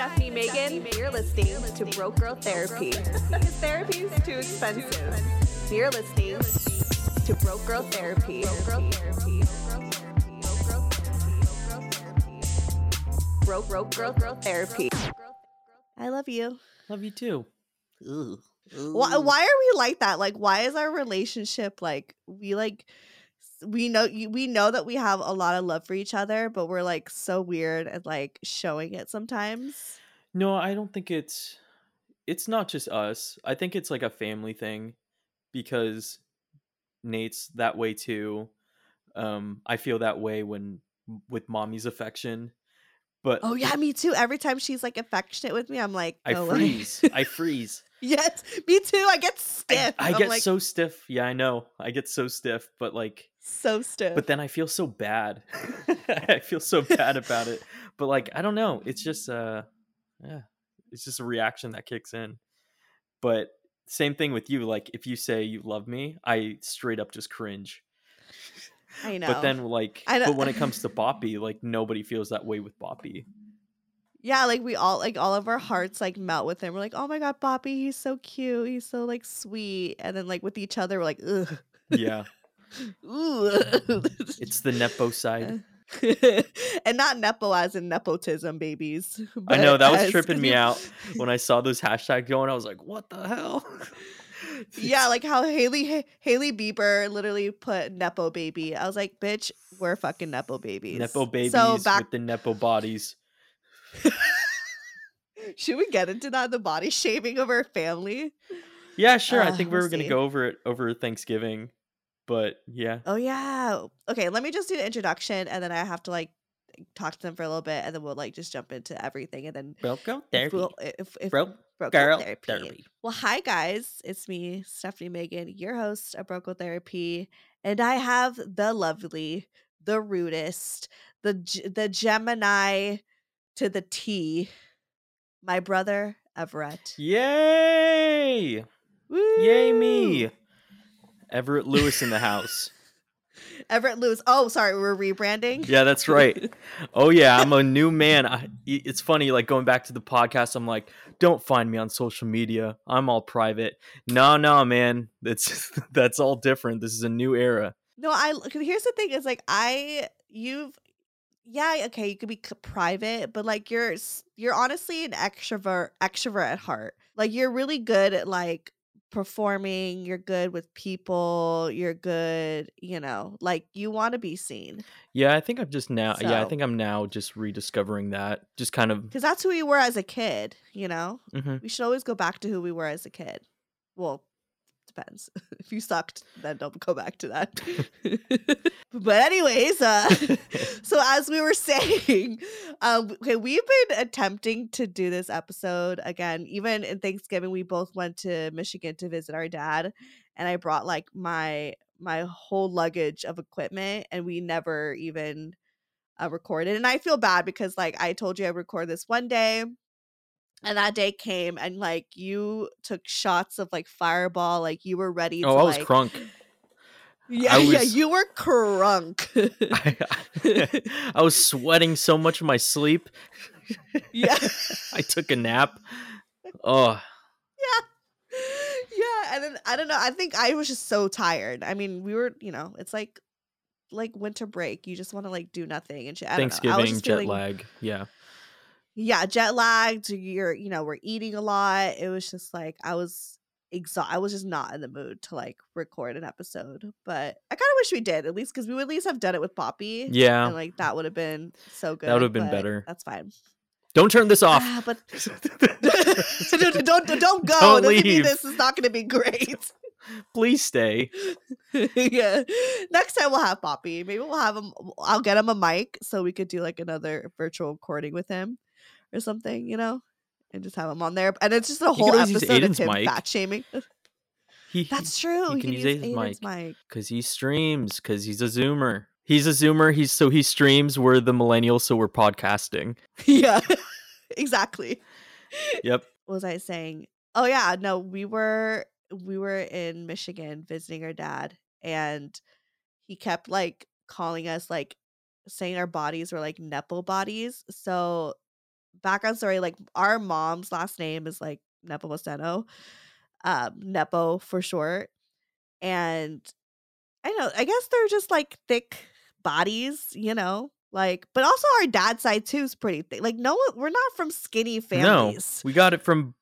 Hi, this is Stephanie Megan. You're listening to Broke Girl Therapy. Because therapy is too expensive. You're listening to Broke Girl Therapy. Broke Girl Therapy. Broke Girl Girl Therapy. I love you. Love you too. Why, why are we like that? Like, why is our relationship like we like we know we know that we have a lot of love for each other, but we're like so weird at like showing it sometimes. No, I don't think it's it's not just us. I think it's like a family thing because Nate's that way too. Um I feel that way when with mommy's affection. But Oh yeah, me too. Every time she's like affectionate with me, I'm like, I "Go freeze. I freeze. yes, me too. I get stiff. I I'm, get like, so stiff. Yeah, I know. I get so stiff, but like so stiff. but then I feel so bad. I feel so bad about it. But like I don't know, it's just uh yeah, it's just a reaction that kicks in. But same thing with you like if you say you love me, I straight up just cringe. I know. But then like but when it comes to Boppy, like nobody feels that way with Boppy. yeah, like we all like all of our hearts like melt with him. We're like, oh my god, Boppy, he's so cute. He's so like sweet. And then like with each other, we're like, ugh. Yeah. Ooh. It's the Nepo side. Uh, and not nepo as in nepotism babies. I know that was as- tripping me out when I saw those hashtags going. I was like, "What the hell?" yeah, like how Hailey Hailey Bieber literally put nepo baby. I was like, bitch, we're fucking nepo babies. Nepo babies So back, with the Nepo bodies. should we get into that? The body shaming of our family. Yeah, sure. I Uh, think we we'll were gonna go over it over Thanksgiving, but yeah, Oh yeah. Okay, let me just do the introduction, and then I have to like talk to them for a little bit, and then we'll like just jump into everything, and then broke girl if therapy, we'll- if, if broke Broke girl therapy. therapy. Well, hi guys, it's me, Stephanie Megan, your host of Broke Girl Therapy, and I have the lovely, the rudest, the the Gemini to the T, my brother Everett. Yay! Yay me! Everett Lewis in the house. Everett Lewis. Oh, sorry, we're rebranding. Yeah, that's right. Oh yeah, I'm a new man. I, it's funny, like going back to the podcast. I'm like, don't find me on social media. I'm all private. No, no, man. That's that's all different. This is a new era. No, I. here's the thing is like I you've yeah, okay, you could be private, but like you're you're honestly an extrovert extrovert at heart. Like you're really good at like performing, you're good with people, you're good, you know, like you want to be seen. Yeah, I think I'm just now. Yeah, I think I'm now just rediscovering that. Just kind of. Cuz that's who we were as a kid, you know? mhm. We should always go back to who we were as a kid. Well, if you sucked, then don't go back to that. but anyways, uh so as we were saying, um okay, we've been attempting to do this episode again. Even in Thanksgiving, we both went to Michigan to visit our dad, and I brought like my my whole luggage of equipment, and we never even uh, recorded. And I feel bad because like I told you I record this one day. And that day came, and like you took shots of like fireball, like you were ready. Oh, to, I was like, crunk. Yeah, I yeah, you were crunk. I, I was sweating so much in my sleep. yeah, I took a nap. Oh, yeah, yeah and then I don't know. I think I was just so tired. I mean, we were, you know, it's like like winter break. You just want to like do nothing and shit. I. I was Thanksgiving just jet feeling- lag. Yeah. Yeah, jet lagged. You're, you know, we're eating a lot. It was just like I was exhausted. I was just not in the mood to like record an episode. But I kind of wish we did at least because we would at least have done it with Poppy. Yeah. and like that would have been so good. That would have been better. That's fine. Don't turn this off. Ah, but don't, don't don't go. Don't leave. this is not going to be great. Please stay. yeah. Next time we'll have Poppy. Maybe we'll have him. I'll get him a mic so we could do like another virtual recording with him or something, you know, and just have him on there. And it's just a whole episode of him mic. fat shaming. He, That's true. He can use Aiden's Aiden's mic. mic. because he streams because he's a zoomer. He's a zoomer. He's so he streams. We're the millennials, so we're podcasting. yeah, exactly. Yep. What was I saying? Oh yeah, no, we were we were in Michigan visiting our dad, and he kept like calling us like saying our bodies were like nepo bodies. So background story, like our mom's last name is like Nepomuceno, um, Nepo for short, and I know I guess they're just like thick bodies, you know. Like, but also our dad's side too is pretty thick. Like, no, we're not from skinny families. No, we got it from.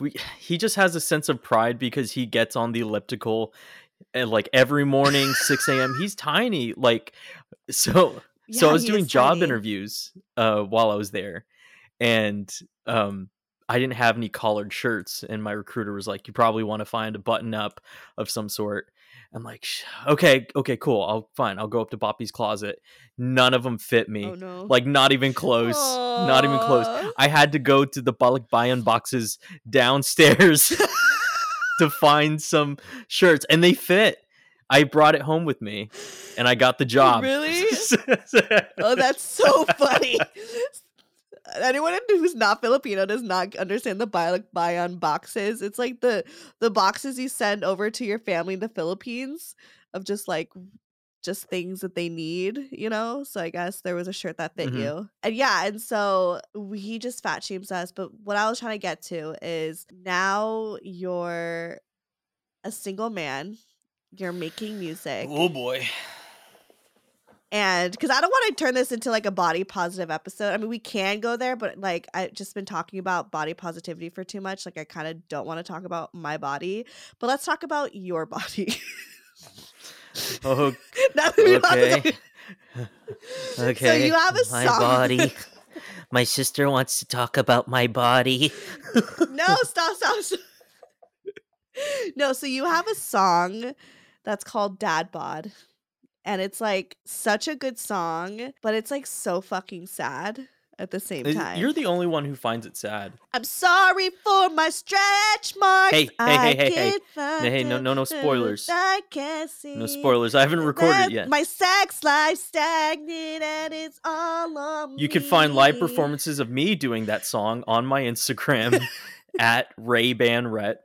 We he just has a sense of pride because he gets on the elliptical, and like every morning six a.m. He's tiny, like so. so I was doing job tiny. interviews uh, while I was there, and um, I didn't have any collared shirts, and my recruiter was like, "You probably want to find a button up of some sort." I'm like, "Okay, okay, cool. I'll fine. I'll go up to Boppy's closet. None of them fit me. Oh no! Like not even close. Not even close. I had to go to the Balikbayan boxes downstairs to find some shirts, and they fit. I brought it home with me, and I got the job. Really? Oh, that's so funny. Anyone who's not Filipino does not understand the buy like buy on boxes. It's like the the boxes you send over to your family in the Philippines of just like just things that they need, you know? So I guess there was a shirt that fit Mhm. you. And yeah, and so we- he just fat shames us. But what I was trying to get to is now you're a single man, you're making music. oh boy. And because I don't want to turn this into like a body positive episode. I mean, we can go there, but like I've just been talking about body positivity for too much. Like I kind of don't want to talk about my body, but let's talk about your body. Oh, Now that we're about to Okay. Okay. So you have a my song. body. My sister wants to talk about my body. no, stop, stop, stop. No, so you have a song that's called Dad Bod. And it's like such a good song, but it's like so fucking sad at the same time. You're the only one who finds it sad. I'm sorry for my stretch marks. Hey, hey, I hey, hey, hey. Hey, no- no- no spoilers. I can't see. No spoilers. I haven't recorded yet. My sex life stagnant and it's all on You can find live performances of me doing that song on my Instagram at Ray Banret.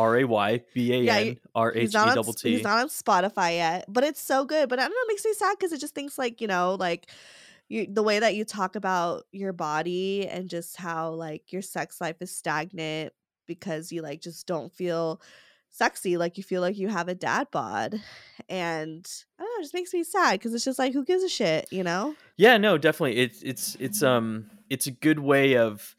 R A Y B A N R H E not, on, double s- he's not on Spotify yet, but it's so good. But I don't know, it makes me sad because it just thinks like, you know, like you, the way that you talk about your body and just how like your sex life is stagnant because you like just don't feel sexy. Like you feel like you have a dad bod. And I don't know, it just makes me sad because it's just like, who gives a shit, you know? Yeah, no, definitely. It's it's it's um it's a good way of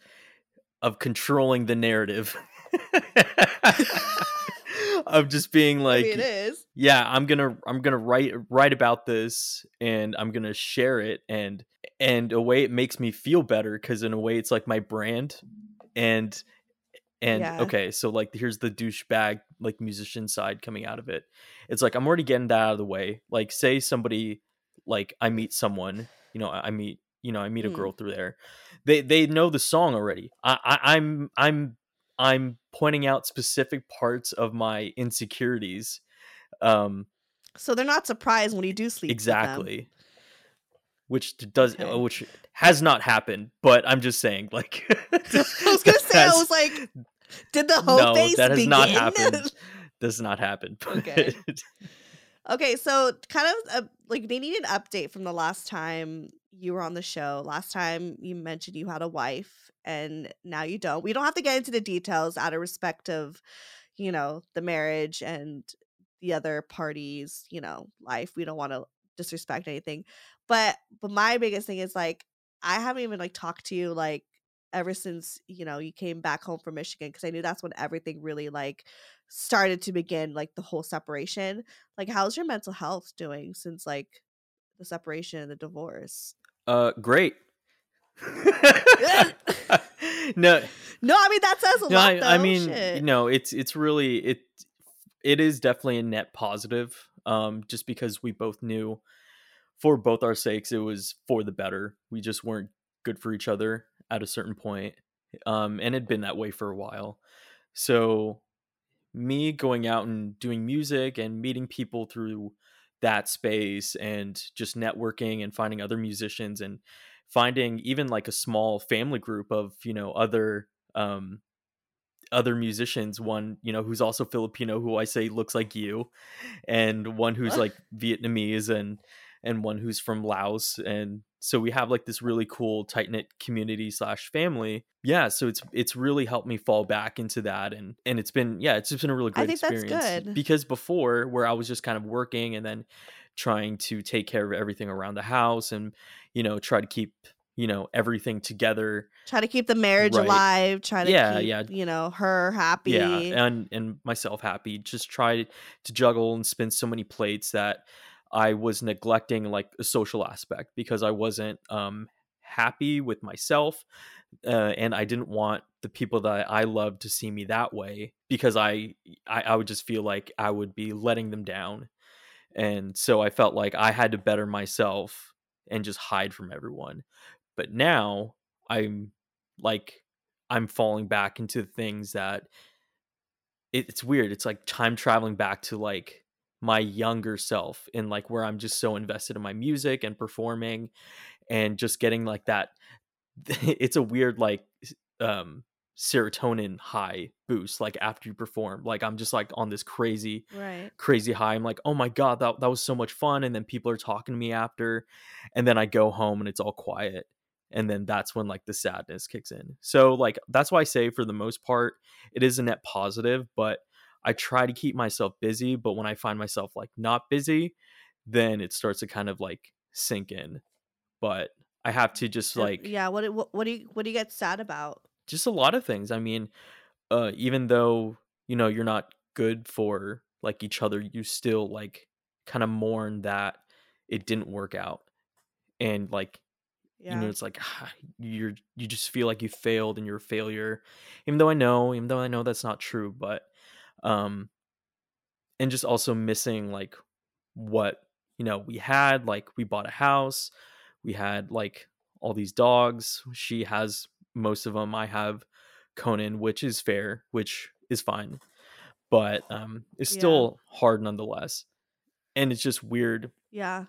of controlling the narrative. of just being like I mean, it is. yeah i'm gonna i'm gonna write write about this and i'm gonna share it and and a way it makes me feel better because in a way it's like my brand and and Yeah. okay so like here's the douchebag like musician side coming out of it it's like i'm already getting that out of the way like say somebody like i meet someone you know i I meet you know i meet a Mm. girl through there they they know the song already i, I i'm i'm i'm pointing out specific parts of my insecurities um So they're not surprised when you do sleep. exactly which does Okay. which has not happened but i'm just saying like I was gonna say, I was like, did the whole no face that has begin? not happened does not happen Okay. but- Okay, so kind of uh like they need an update from the last time you were on the show. Last time you mentioned you had a wife, and now you don't. We don't have to get into the details out of respect of, you know, the marriage and the other parties, you know, life. We don't want to disrespect anything, but but my biggest thing is like I haven't even like talked to you like ever since you know you came back home from Michigan because I knew that's when everything really like started to begin like the whole separation. Like, how's your mental health doing since like the separation and the divorce? Uh, great. no, No, I mean that says a no, lot. I, though. I mean, Shit. no, it's it's really it it is definitely a net positive. Um, just because we both knew for both our sakes it was for the better. We just weren't good for each other at a certain point. Um, and it'd been that way for a while. So me going out and doing music and meeting people through that space and just networking and finding other musicians and finding even like a small family group of you know other um other musicians one you know who's also filipino who i say looks like you and one who's like vietnamese and and one who's from laos and so we have like this really cool tight knit community slash family yeah so it's it's really helped me fall back into that and and it's been yeah it's just been a really I great think that's experience good. because before where i was just kind of working and then trying to take care of everything around the house and you know try to keep you know everything together try to keep the marriage Right. alive. Try to Yeah, keep, yeah. you know, her happy. yeah and and myself happy just try to juggle and spin so many plates that i was neglecting like a social aspect because i wasn't um happy with myself uh, and i didn't want the people that i love to see me that way because I, I i would just feel like i would be letting them down. And so i felt like i had to better myself and just hide from everyone. But now i'm like i'm falling back into things that it, it's weird it's like time traveling back to like my younger self and like where i'm just so invested in my music and performing and just getting like that it's a weird like um serotonin high boost like after you perform like i'm just like on this crazy Right. crazy high. I'm like, oh my god, that that was so much fun. And then people are talking to me after, and then I go home and it's all quiet, and then that's when like the sadness kicks in. So like that's why I say for the most part, it is a net positive, but I try to keep myself busy. But when I find myself like not busy, then it starts to kind of like sink in. But I have to just like yeah. What, do- what what do you what do you get sad about? just a lot of things. I mean, uh, even though you know you're not good for like each other, you still like kind of mourn that it didn't work out, and like Yeah. you know it's like ah, you're you just feel like you failed and you're a failure, even though I know, even though I know that's not true, but um, and just also missing like what you know we had like we bought a house we had like all these dogs she has most of them i have conan which is fair which is fine but um it's Yeah. still hard nonetheless and it's just weird yeah.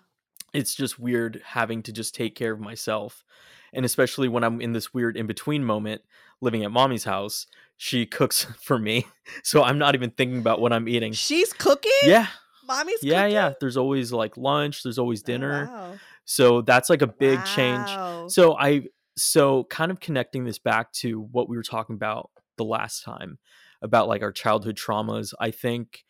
it's just weird having to just take care of myself and especially when i'm in this weird in between moment living at mommy's house she cooks for me so i'm not even thinking about what i'm eating She's cooking. yeah Mommy's yeah cooking? yeah there's always like lunch there's always Oh, dinner wow. so that's like a big change so i so kind of connecting this back to what we were talking about the last time about like our childhood traumas i think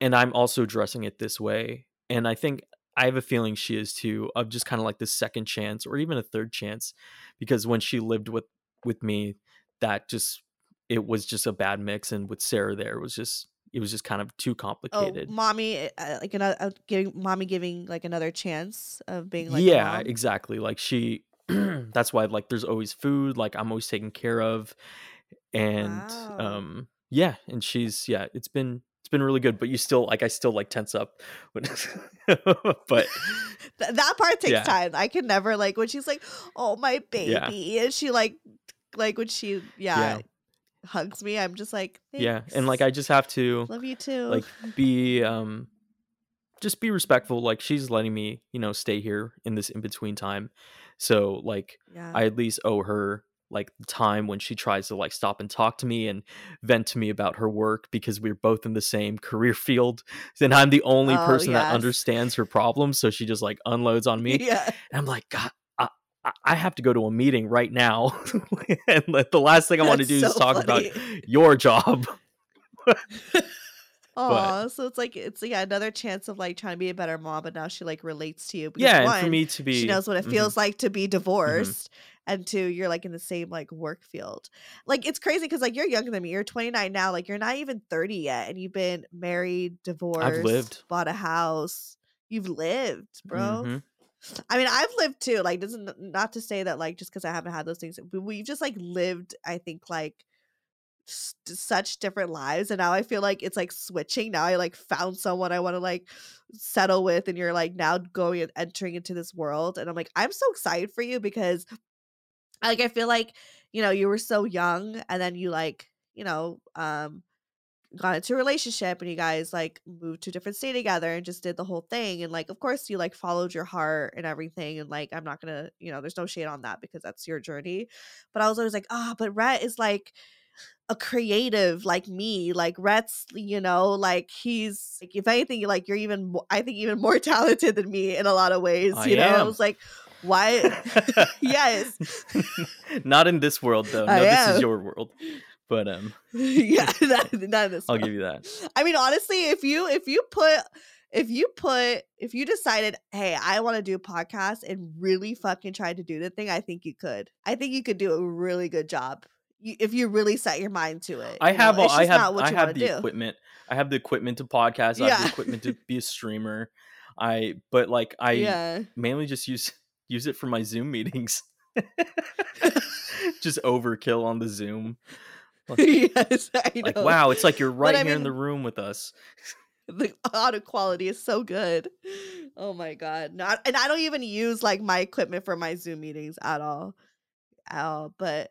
and i'm also addressing it this way and i think i have a feeling she is too of just kind of like the second chance or even a third chance because when she lived with with me that just it was just a bad mix and with sarah there it was just it was just kind of too Oh, complicated mommy, uh, like another uh, giving mommy giving like another chance of being like yeah exactly like she that's why like there's always food like i'm always taken care of and Wow. um yeah and she's yeah it's been it's been really good but you still like i still like tense up but Th- that part takes Yeah. time. I can never like when she's like, "Oh my Yeah. baby," and she like, like when she yeah, Yeah. hugs me. I'm just like, yeah and like i just have to love you too. like be um just be respectful like she's letting me you know stay here in this in between time so like yeah, I at least owe her like the time when she tries to like stop and talk to me and vent to me about her work because we're both in the same career field. Then I'm the only Oh, person that understands her problems, so she just like unloads on me. yeah, And I'm like, God, I, have to go to a meeting right now, and like, the last thing I want to do is talk funny. about your job. Aw, so it's like it's yeah another chance of like trying to be a better mom, but now she like relates to you. Because yeah, and for me to be she knows what it mhm, feels like to be divorced, and two, you're like in the same like work field. Like it's crazy because like you're younger than me. You're 29 now. Like you're not even 30 yet, and you've been married, divorced, lived. bought a house. You've lived, bro. mhm. I mean, I've lived too. Like, doesn't not to say that like just because I haven't had those things, but we've just like lived. I think like such different lives, and now I feel like it's like switching. Now I like found someone I want to like settle with, and you're like now going and entering into this world, and I'm like I'm so excited for you because like I feel like you know you were so young, and then you like you know um got into a relationship and you guys like moved to a different state together and just did the whole thing and like of course you like followed your heart and everything and like i'm not gonna you know there's no shade on that because that's your journey but i was always like ah but rhett is like a creative like me like rhett's you know like he's like if anything like you're even mo- i think even more talented than me in a lot of ways I you know i was like why yes Not in this world though. No, I this am. is your world. But um, yeah not, not in this I'll world. give you that. I mean, honestly, if you if you put if you put if you decided, hey, I want to do a podcast and really fucking tried to do the thing, I think you could. I think you could do a really good job you, if you really set your mind to it. I have all, I have I have the do. equipment. I have the equipment to podcast. I have the equipment to be a streamer. I but like I yeah. mainly just use use it for my Zoom meetings. just overkill on the Zoom. yes, I know. Like wow, it's like you're right here in mean- the room with us. the audio quality is so good. Oh my god. Not and I don't even use like my equipment for my Zoom meetings at all. At all. But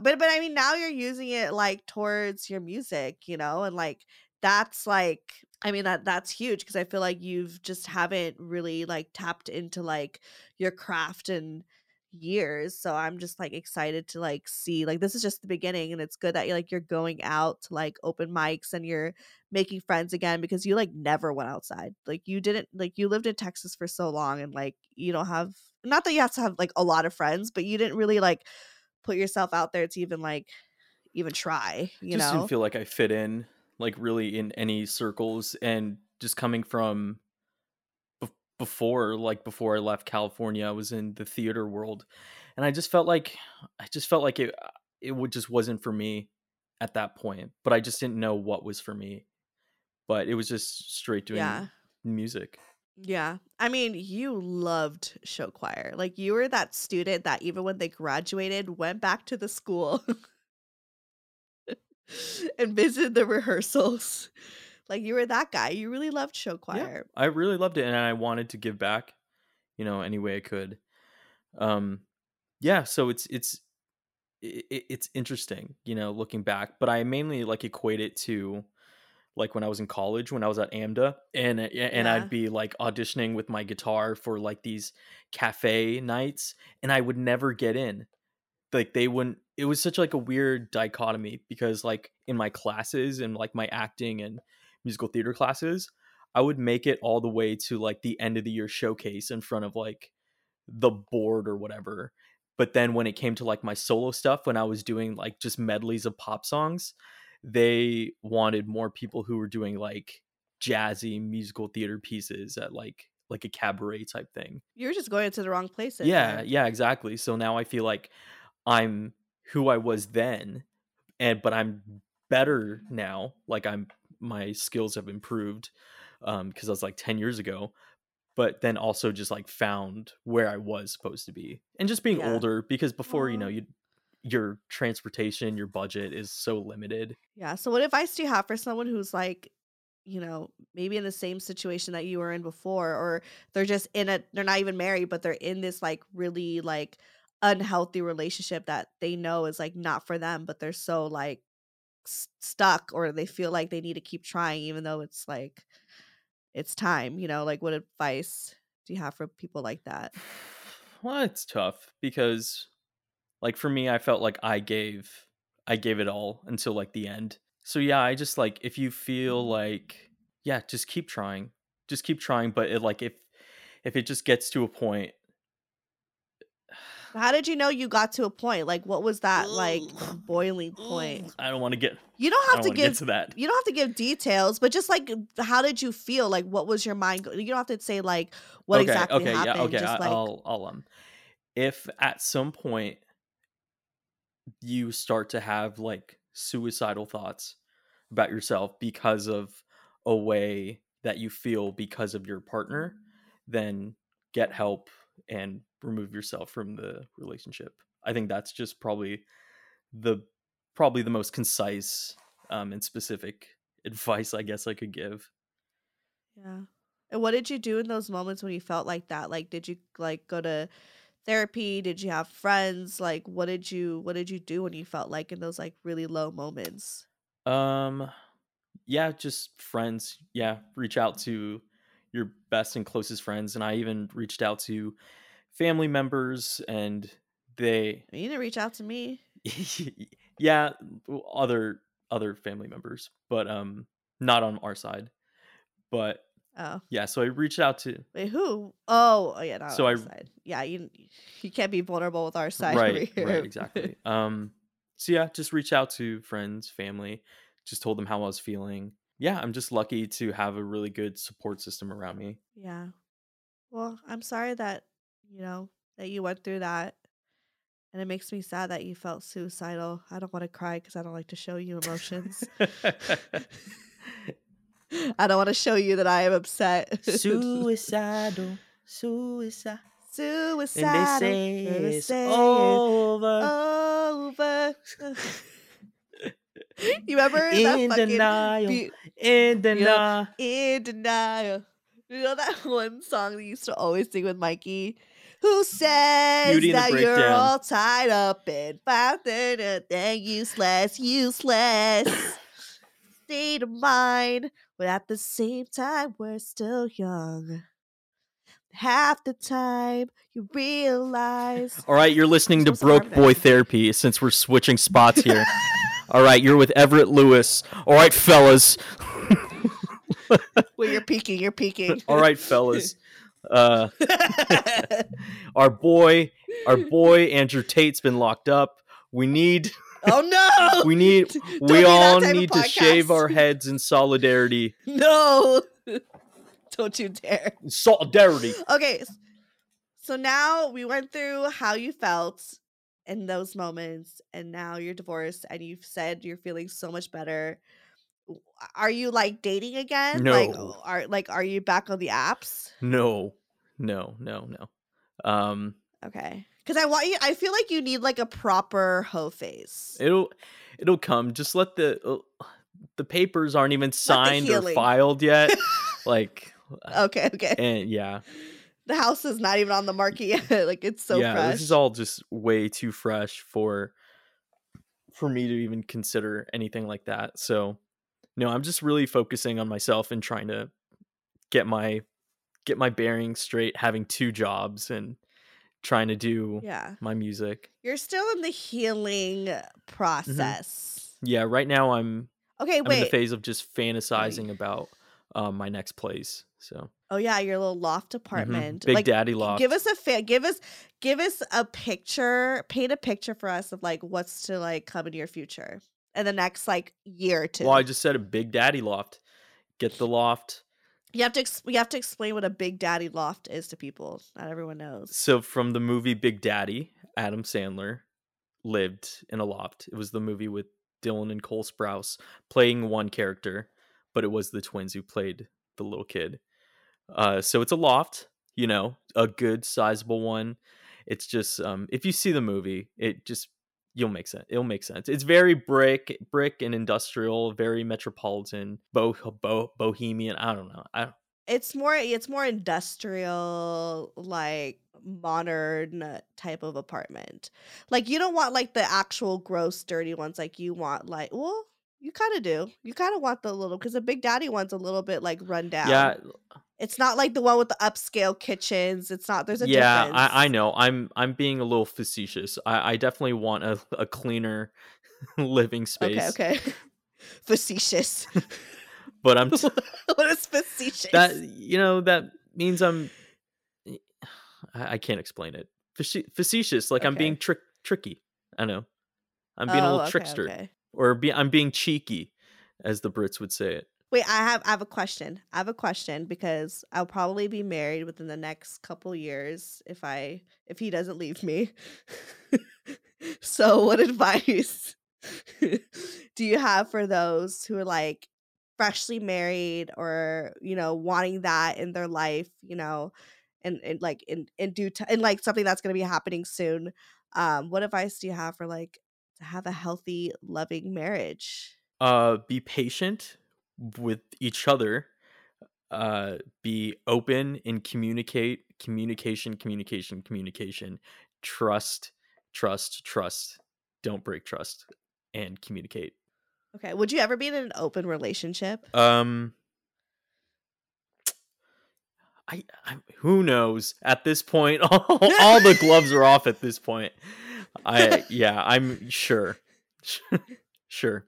But but I mean now you're using it like towards your music, you know, and like that's like I mean that that's huge because I feel like you've just haven't really like tapped into like your craft in years. So I'm just like excited to like see like this is just the beginning and it's good that you're like you're going out to like open mics and you're making friends again because you like never went outside. Like you didn't like you lived in Texas for so long and like you don't have not that you have to have like a lot of friends, but you didn't really like put yourself out there to even like even try, you just know. didn't feel like I fit in, like really in any circles, and just coming from bef- before, like before I left California, I was in the theater world, and I just felt like I just felt like it uh, it would just wasn't for me at that point. But I just didn't know what was for me. But it was just straight doing Yeah. music. Yeah. I mean, you loved show choir. Like you were that student that even when they graduated, went back to the school and visited the rehearsals. Like you were that guy. You really loved show Yeah, choir. I really loved it, and I wanted to give back, you know, any way I could. Um, yeah, so it's it's it's interesting, you know, looking back. But I mainly like equate it to like when I was in college, when I was at AMDA, and uh, and Yeah. I'd be like auditioning with my guitar for like these cafe nights, and I would never get in. Like they wouldn't. It was such like a weird dichotomy because like in my classes and like my acting and musical theater classes, I would make it all the way to like the end of the year showcase in front of like the board or whatever. But then when it came to like my solo stuff, when I was doing like just medleys of pop songs, they wanted more people who were doing like jazzy musical theater pieces at like like a cabaret type thing. You were just going to the wrong places. Yeah, yeah, exactly. So now I feel like I'm who I was then, and but I'm better now. Like I'm my skills have improved um because I was like 10 years ago, but then also just like found where I was supposed to be. And just being Yeah. older because before, you know, you your transportation, your budget is so limited. Yeah. So what advice do you have for someone who's like, you know, maybe in the same situation that you were in before, or they're just in a they're not even married, but they're in this like really like unhealthy relationship that they know is like not for them, but they're so like s- stuck or they feel like they need to keep trying even though it's like it's time, you know, like what advice do you have for people like that? Well, it's tough because like for me, I felt like I gave I gave it all until like the end. So yeah, I just like if you feel like yeah, just keep trying. Just keep trying, but it like if if it just gets to a point How did you know you got to a point? Like what was that like boiling point? I don't want to get You don't have don't to give to that. you don't have to give details, but just like how did you feel? Like what was your mind? go- You don't have to say like what okay, exactly okay, happened. yeah, okay. Just I, like I'll I'll um if at some point you start to have like suicidal thoughts about yourself because of a way that you feel because of your partner, then get help and remove yourself from the relationship. I think that's just probably the probably the most concise um, and specific advice I guess I could give. yeah. And what did you do in those moments when you felt like that? Like did you like go to therapy? Did you have friends? Like what did you what did you do when you felt like in those like really low moments? Um, yeah, just friends. Yeah, reach out to your best and closest friends, and I even reached out to family members, and they, You didn't reach out to me. yeah, other other family members, but um, not on our side. But Oh. yeah, so I reached out to Wait, who? Oh, oh yeah, not So I- side. Yeah, you you can't be vulnerable with our side over right, here. right, exactly. um, so yeah, just reach out to friends, family, just told them how I was feeling. Yeah, I'm just lucky to have a really good support system around me. Yeah. Well, I'm sorry that, you know, that you went through that. And it makes me sad that you felt suicidal. I don't want to cry because I don't like to show you emotions. I don't want to show you that I am upset. Suicidal, suicide. Suicidal. And they say it's say over. over. you remember that In fucking denial. be- In denial. in denial. You know that one song that you used to always sing with Mikey? Who says Beauty and the that you're all tied up and found and useless, useless state of mind, but at the same time we're still young. Half the time you realize All right, you're listening to Broke Boy it. Therapy since we're switching spots here. All right, you're with Everett Lewis. All right, fellas. well you're peeking, you're peeking. All right, fellas. Uh, our boy, our boy Andrew Tate's been locked up. We need, oh no! we need, Don't we all need to shave our heads in solidarity. No! Don't you dare. Solidarity. Okay. So now we went through how you felt in those moments, and now you're divorced, and you've said you're feeling so much better. Are you like dating again? No. Like are like are you back on the apps? No, no, no, no. Um, Okay. Cuz I want you I feel like you need like a proper hoe face. it'll it'll come. Just let the uh, the papers aren't even signed or filed yet. like, Okay, okay. and yeah, the house is not even on the market yet. like it's so yeah. fresh. This is all just way too fresh for for me to even consider anything like that. So, no, I'm just really focusing on myself and trying to get my get my bearings straight. Having two jobs and trying to do yeah. my music. You're still in the healing process. Yeah, right now I'm Okay, Mm-hmm. I'm in the phase of just fantasizing about um, my next place. So Oh yeah, your little loft mhm, apartment. Big like Daddy Loft. give us a fa- give us give us a picture, paint a picture for us of like what's to like come in your future in the next like year or two. Well, I just said a Big Daddy Loft. Get the loft. You have to ex- you have to explain what a big daddy loft is to people. Not everyone knows. So from the movie Big Daddy, Adam Sandler lived in a loft. It was the movie with Dylan and Cole Sprouse playing one character, but it was the twins who played the little kid. Uh, so it's a loft, you know, a good sizable one. It's just um, if you see the movie, it just you'll make sense. It'll make sense. It's very brick, brick and industrial, very metropolitan, bo- bo- bohemian. I don't know. I It's more it's more industrial like modern type of apartment. Like you don't want like the actual gross dirty ones like you want like well you kind of do. You kind of want the little because the Big Daddy one's a little bit like run down. yeah, It's not like the one with the upscale kitchens. It's not. There's a yeah difference. I, I know i'm i'm being a little facetious i, I definitely want a, a cleaner living space Okay, okay. facetious. but i'm t- what is facetious? that you know that means i'm i, I can't explain it Face- facetious like i'm being Okay. trick tricky i know i'm being a Oh, little okay, trickster okay. or be, i'm being cheeky as the brits would say it Wait, I have I have a question. I have a question because I'll probably be married within the next couple years if I if he doesn't leave me. so, what advice do you have for those who are like freshly married or, you know, wanting that in their life, you know, and, and like in in due time and like something that's going to be happening soon. Um what advice do you have for like to have a healthy, loving marriage? uh be patient with each other uh be open and communicate communication communication communication trust trust trust don't break trust and communicate Okay. Would you ever be in an open relationship? um I, I who knows at this point all, all the gloves are off at this point i yeah i'm sure sure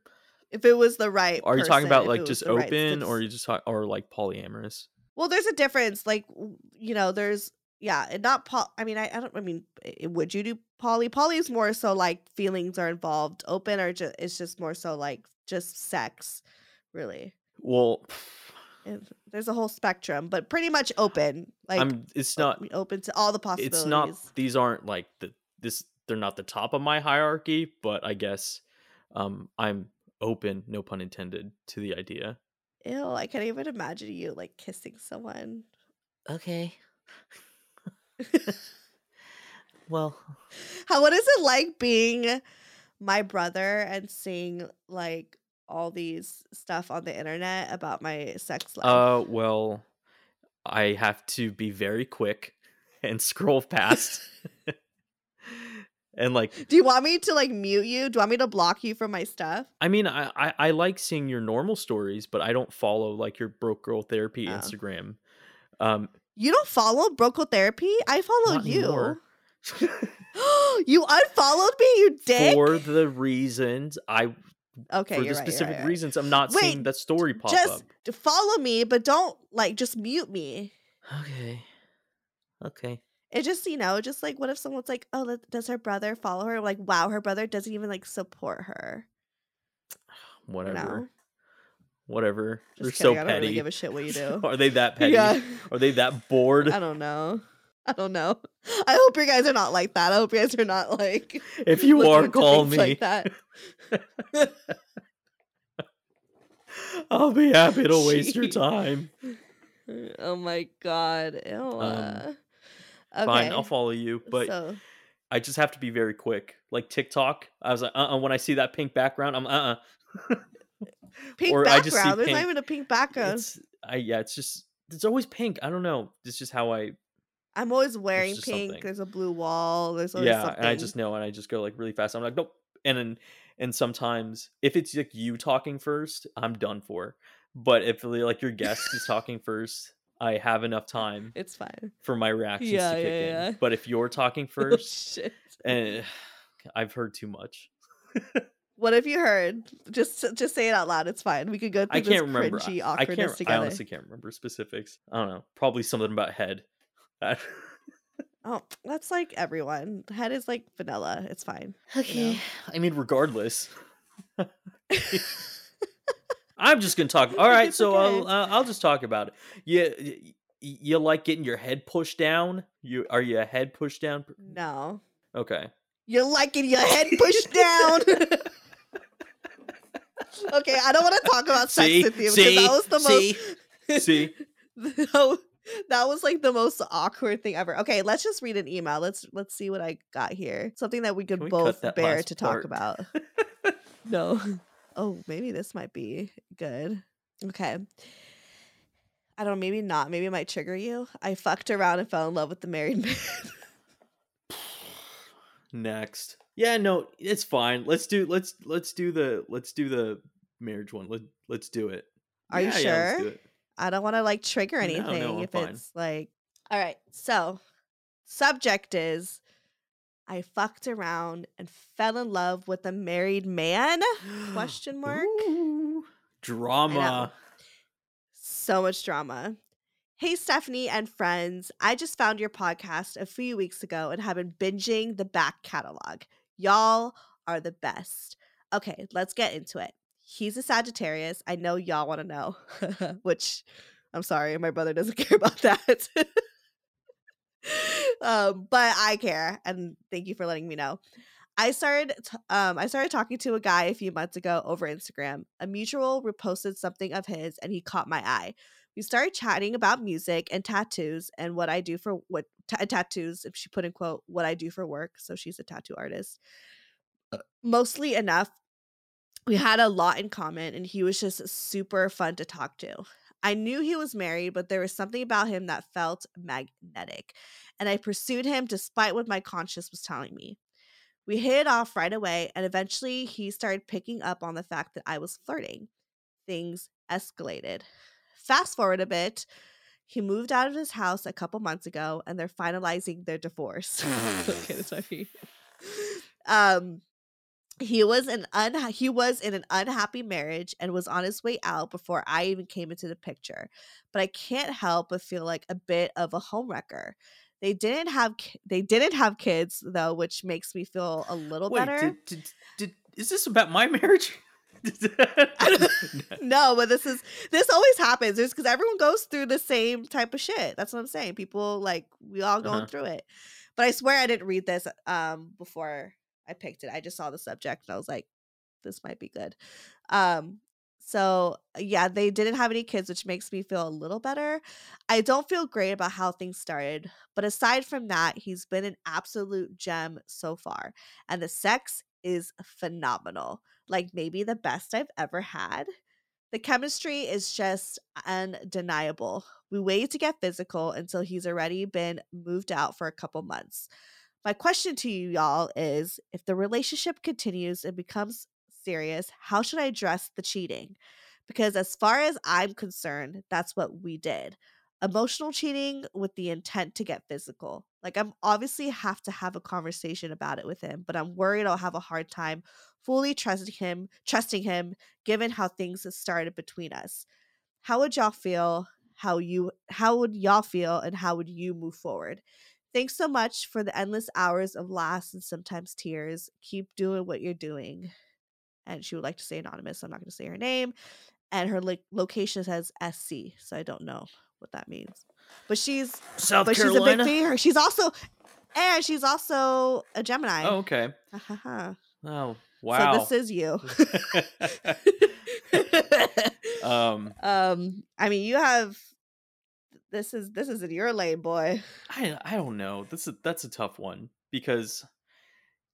If it was the right are you talking about like just right open fit- or you just talk, or like polyamorous Well, there's a difference. Like, you know, there's yeah, and not poly. I mean, I, I don't. I mean, would you do poly? Poly is more so like feelings are involved. Open or just it's just more so like just sex, really. well there's a whole spectrum, but pretty much open. Like, i'm it's not open to all the possibilities. it's not these aren't like the this they're not the top of my hierarchy but i guess um i'm open no pun intended to the idea Ew, I can't even imagine you like kissing someone. Okay. Well, How what is it like being my brother and seeing like all these stuff on the internet about my sex life? uh well i have to be very quick and scroll past and like Do you want me to like mute you? Do you want me to block you from my stuff? i mean I, I i like seeing your normal stories but i don't follow like your broke girl therapy Oh. instagram um You don't follow Broke Girl Therapy? I follow you. you unfollowed me, you dick. for the reasons i okay, for the right, specific right, right. reasons i'm not Wait, seeing that story pop Just up follow me, but don't like just mute me. okay. Okay. It just you know, just like what if someone's like, oh, does her brother follow her? Like, wow, her brother doesn't even like support her. Whatever whatever Just they're kidding. so I don't petty really give a shit what you do. are they that petty yeah. are they that bored I don't know. I don't know. I hope you guys are not like that. I hope you guys are not like. if you are call me like that. I'll be happy to waste your time. Oh my god. Ew, uh, okay. Fine, I'll follow you, but so, I just have to be very quick. Like TikTok, I was like, uh, uh when I see that pink background, I'm uh, uh pink or I just see background. There's not even a pink background. It's, I yeah, it's just it's always pink. I don't know. It's just how I I'm always wearing pink. something. There's a blue wall. There's always yeah, something. and I just know, and I just go like really fast. I'm like nope, and then and sometimes if it's like you talking first, I'm done for. But if like your guest is talking first, I have enough time It's fine. for my reactions Yeah, to kick yeah, yeah. in. But if you're talking Oh, first, shit. and eh, I've heard too much. What have you heard? Just just say it out loud. It's fine. We could go through I can't this remember. cringy I- I awkwardness can't. I together. honestly can't remember specifics. I don't know. Probably something about head. That- Oh, that's like everyone. Head is like vanilla. It's fine. Okay. I mean, regardless. I'm just gonna talk. All right, so I'll uh, I'll just talk about it. You you like getting your head pushed down? You are you a head pushed down? No. Okay. You're liking your head pushed down. okay, I don't want to talk about sex See, with you because see, that was the see, most see. that wa- that was like the most awkward thing ever. Okay, let's just read an email. Let's let's see what I got here. Something that we could we both bear to talk part? about. no. Oh, maybe this might be good. Okay. I don't know, maybe not. Maybe it might trigger you. I fucked around and fell in love with the married man. Next. Yeah, no, it's fine. Let's do let's let's do the let's do the marriage one. Let let's do it. Are you Yeah, yeah, do sure? I don't want to like trigger anything No, no, if fine. it's like all right. So, subject is I fucked around and fell in love with a married man? Question mark. Ooh, drama. So much drama. Hey, Stephanie and friends. I just found your podcast a few weeks ago and have been binging the back catalog. Y'all are the best. Okay, let's get into it. He's a Sagittarius. I know y'all want to know, which I'm sorry, my brother doesn't care about that. um, but I care, and thank you for letting me know. I started t- um I started talking to a guy a few months ago over Instagram. A mutual reposted something of his and he caught my eye. We started chatting about music and tattoos and what I do for what ta- tattoos if she put in quote what I do for work, so she's a tattoo artist. Uh, Mostly enough we had a lot in common and he was just super fun to talk to. I knew he was married, but there was something about him that felt magnetic. And I pursued him despite what my conscience was telling me. We hit it off right away, and eventually he started picking up on the fact that I was flirting. Things escalated. Fast forward a bit, he moved out of his house a couple months ago, and they're finalizing their divorce. okay, that's my feet. Um, he was an unha- he was in an unhappy marriage and was on his way out before I even came into the picture. But I can't help but feel like a bit of a homewrecker. They didn't have ki- they didn't have kids though, which makes me feel a little Wait, better. did, did, did, is this about my marriage? no, but this is this always happens. It's because everyone goes through the same type of shit. That's what I'm saying. People like we all going Uh-huh. through it. But I swear I didn't read this um before I picked it. I just saw the subject and I was like, this might be good. Um so yeah, they didn't have any kids, which makes me feel a little better. I don't feel great about how things started, but aside from that, he's been an absolute gem so far. And the sex is phenomenal. Like maybe the best I've ever had. The chemistry is just undeniable. We waited to get physical until he's already been moved out for a couple months. My question to you, y'all, is if the relationship continues and becomes serious, how should I address the cheating? Because as far as I'm concerned, that's what we did. Emotional cheating with the intent to get physical. Like, I'm obviously have to have a conversation about it with him, but I'm worried I'll have a hard time fully trusting him, trusting him, given how things have started between us. How would y'all feel? How you how would y'all feel and how would you move forward? Thanks so much for the endless hours of laughs and sometimes tears. Keep doing what you're doing. And she would like to say anonymous. I'm not going to say her name. And her lo- location says SC, so I don't know what that means. But she's South but Carolina. she's a big. She's also and she's also a Gemini. oh, okay. Oh Wow. So this is you. um, um, I mean, you have this is this is in your lane, boy. I I don't know. This is that's a tough one because,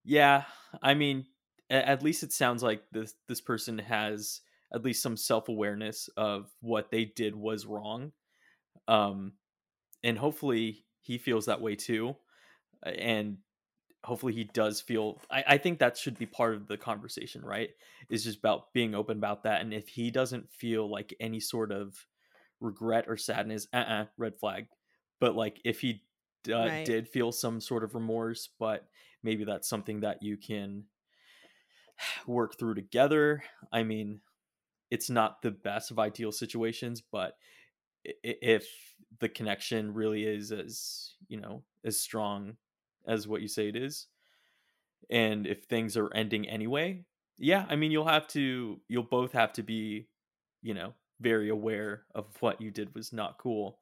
yeah, I mean, a- at least it sounds like this this person has at least some self awareness of what they did was wrong, um, and hopefully he feels that way too, and hopefully he does feel. I I think that should be part of the conversation, right? Is just about being open about that, and if he doesn't feel like any sort of regret or sadness, uh, uh red flag. But like if he uh, Right. did feel some sort of remorse, but maybe that's something that you can work through together. I mean, it's not the best of ideal situations, but if the connection really is as you know as strong as what you say it is, and if things are ending anyway, yeah, I mean you'll have to you'll both have to be, you know, very aware of what you did was not cool,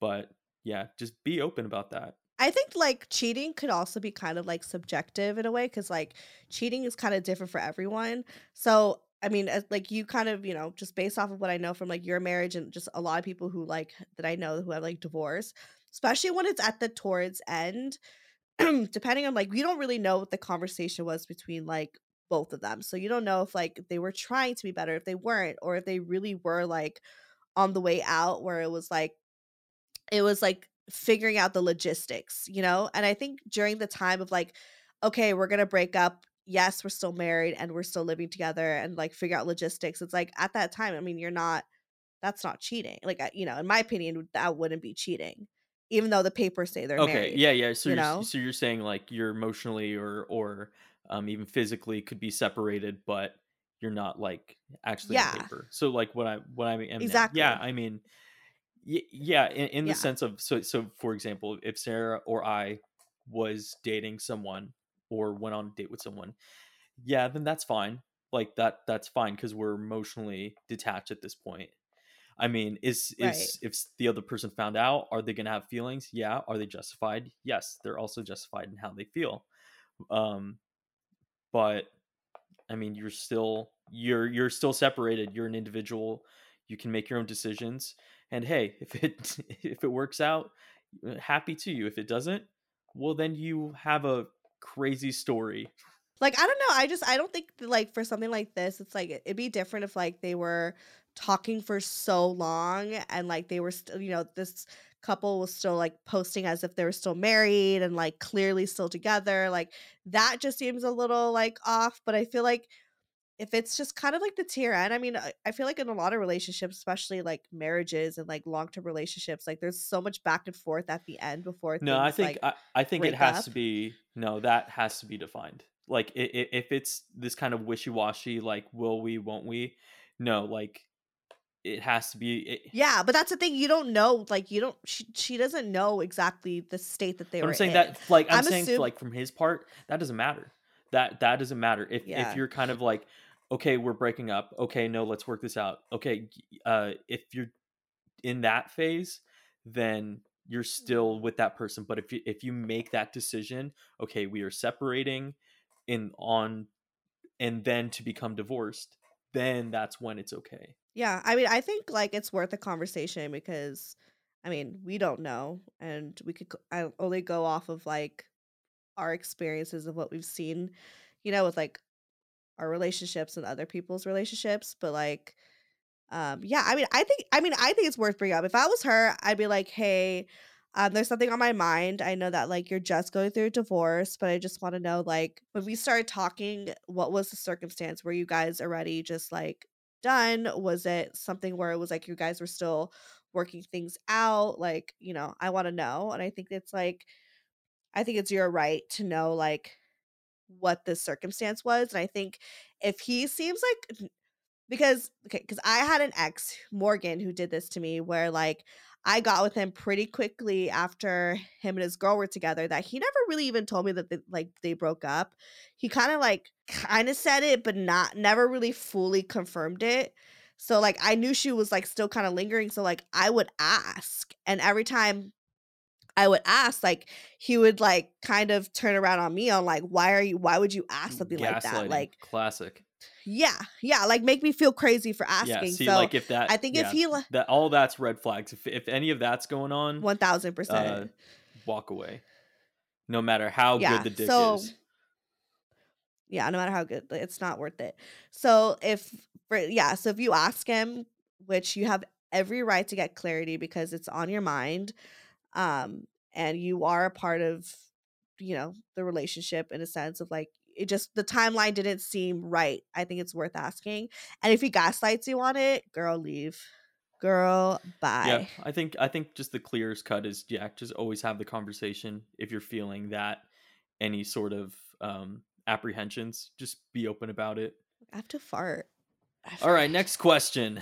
but yeah, just be open about that. I think like cheating could also be kind of like subjective in a way because like cheating is kind of different for everyone. So I mean, as, like you kind of you know just based off of what I know from like your marriage and just a lot of people who like that I know who have like divorced, especially when it's at the towards end. depending on like we don't really know what the conversation was between like both of them, so you don't know if like they were trying to be better, if they weren't, or if they really were like on the way out where it was like it was like figuring out the logistics, you know? And I think during the time of like, okay, we're gonna break up. Yes, we're still married and we're still living together and like figure out logistics. It's like at that time, I mean, you're not, that's not cheating. Like, you know, in my opinion, that wouldn't be cheating, even though the papers say they're okay, married. yeah, yeah. So you you're, know? so you're saying like you're emotionally or or um even physically could be separated, but you're not like actually on paper. So like what I what I mean, yeah, I mean, y- yeah, in, in the Yeah. sense of so so for example, if Sarah or I was dating someone or went on a date with someone, yeah, then that's fine. Like that that's fine because we're emotionally detached at this point. I mean, is Right. is if the other person found out, are they going to have feelings? Yeah. Are they justified? Yes, they're also justified in how they feel. Um, but I mean, you're still you're you're still separated. You're an individual. You can make your own decisions. And hey, if it if it works out, uh, happy to you. If it doesn't, well, then you have a crazy story. Like, I don't know. I just, I don't think like for something like this, it's like it'd be different if like they were talking for so long and like they were still, you know, this couple was still like posting as if they were still married and like clearly still together. Like that just seems a little like off. But I feel like if it's just kind of like the tier end, I mean, I, feel like in a lot of relationships, especially like marriages and like long term relationships, like there's so much back and forth at the end before No, I think like, I, I think it has up. to be no. That has to be defined. Like i- i- if it's this kind of wishy washy, like will we, won't we? No, like it has to be. It, Yeah, but that's the thing. You don't know. Like, you don't. She she doesn't know exactly the state that they were I'm saying in. that, like, I'm, I'm saying, assume- like, from his part, that doesn't matter. That that doesn't matter. If Yeah. if you're kind of like, okay, we're breaking up. Okay, no, let's work this out. Okay, uh, if you're in that phase, then you're still with that person. But if you if you make that decision, okay, we are separating, in on, and then to become divorced, then that's when it's okay. Yeah, I mean, I think like it's worth a conversation because, I mean, we don't know, and we could. I only go off of like our experiences of what we've seen, you know, with like our relationships and other people's relationships. But like, um, yeah, I mean, I think, I mean, I think it's worth bringing up. If I was her, I'd be like, hey, um, there's something on my mind. I know that like you're just going through a divorce, but I just want to know, like, when we started talking, what was the circumstance? Were you guys already just like done? Was it something where it was like you guys were still working things out? Like, you know, I want to know. And I think it's like, I think it's your right to know like what the circumstance was. And I think if he seems like because okay, because I had an ex, Morgan, who did this to me where like I got with him pretty quickly after him and his girl were together that he never really even told me that they, like they broke up. He kind of like kind of said it but not never really fully confirmed it. So like I knew she was like still kind of lingering so like I would ask and every time I would ask, like he would like kind of turn around on me on like, why are you? Why would you ask mm, something like that? Like, classic. Yeah, yeah, like make me feel crazy for asking. Yeah, see, so like if that, I think if yeah, he li- that all that's red flags. If if any of that's going on, one thousand uh, percent. walk away. No matter how Yeah, good the dick so- is. Yeah, no matter how good, it's not worth it. So if, for, yeah, so if you ask him, which you have every right to get clarity because it's on your mind, um, and you are a part of, you know, the relationship in a sense of like it just the timeline didn't seem right. I think it's worth asking. And if he gaslights you on it, girl, leave. Girl, bye. Yeah, I think I think just the clearest cut is yeah, just always have the conversation if you're feeling that any sort of um apprehensions, just be open about it. I have to fart. All right, next question.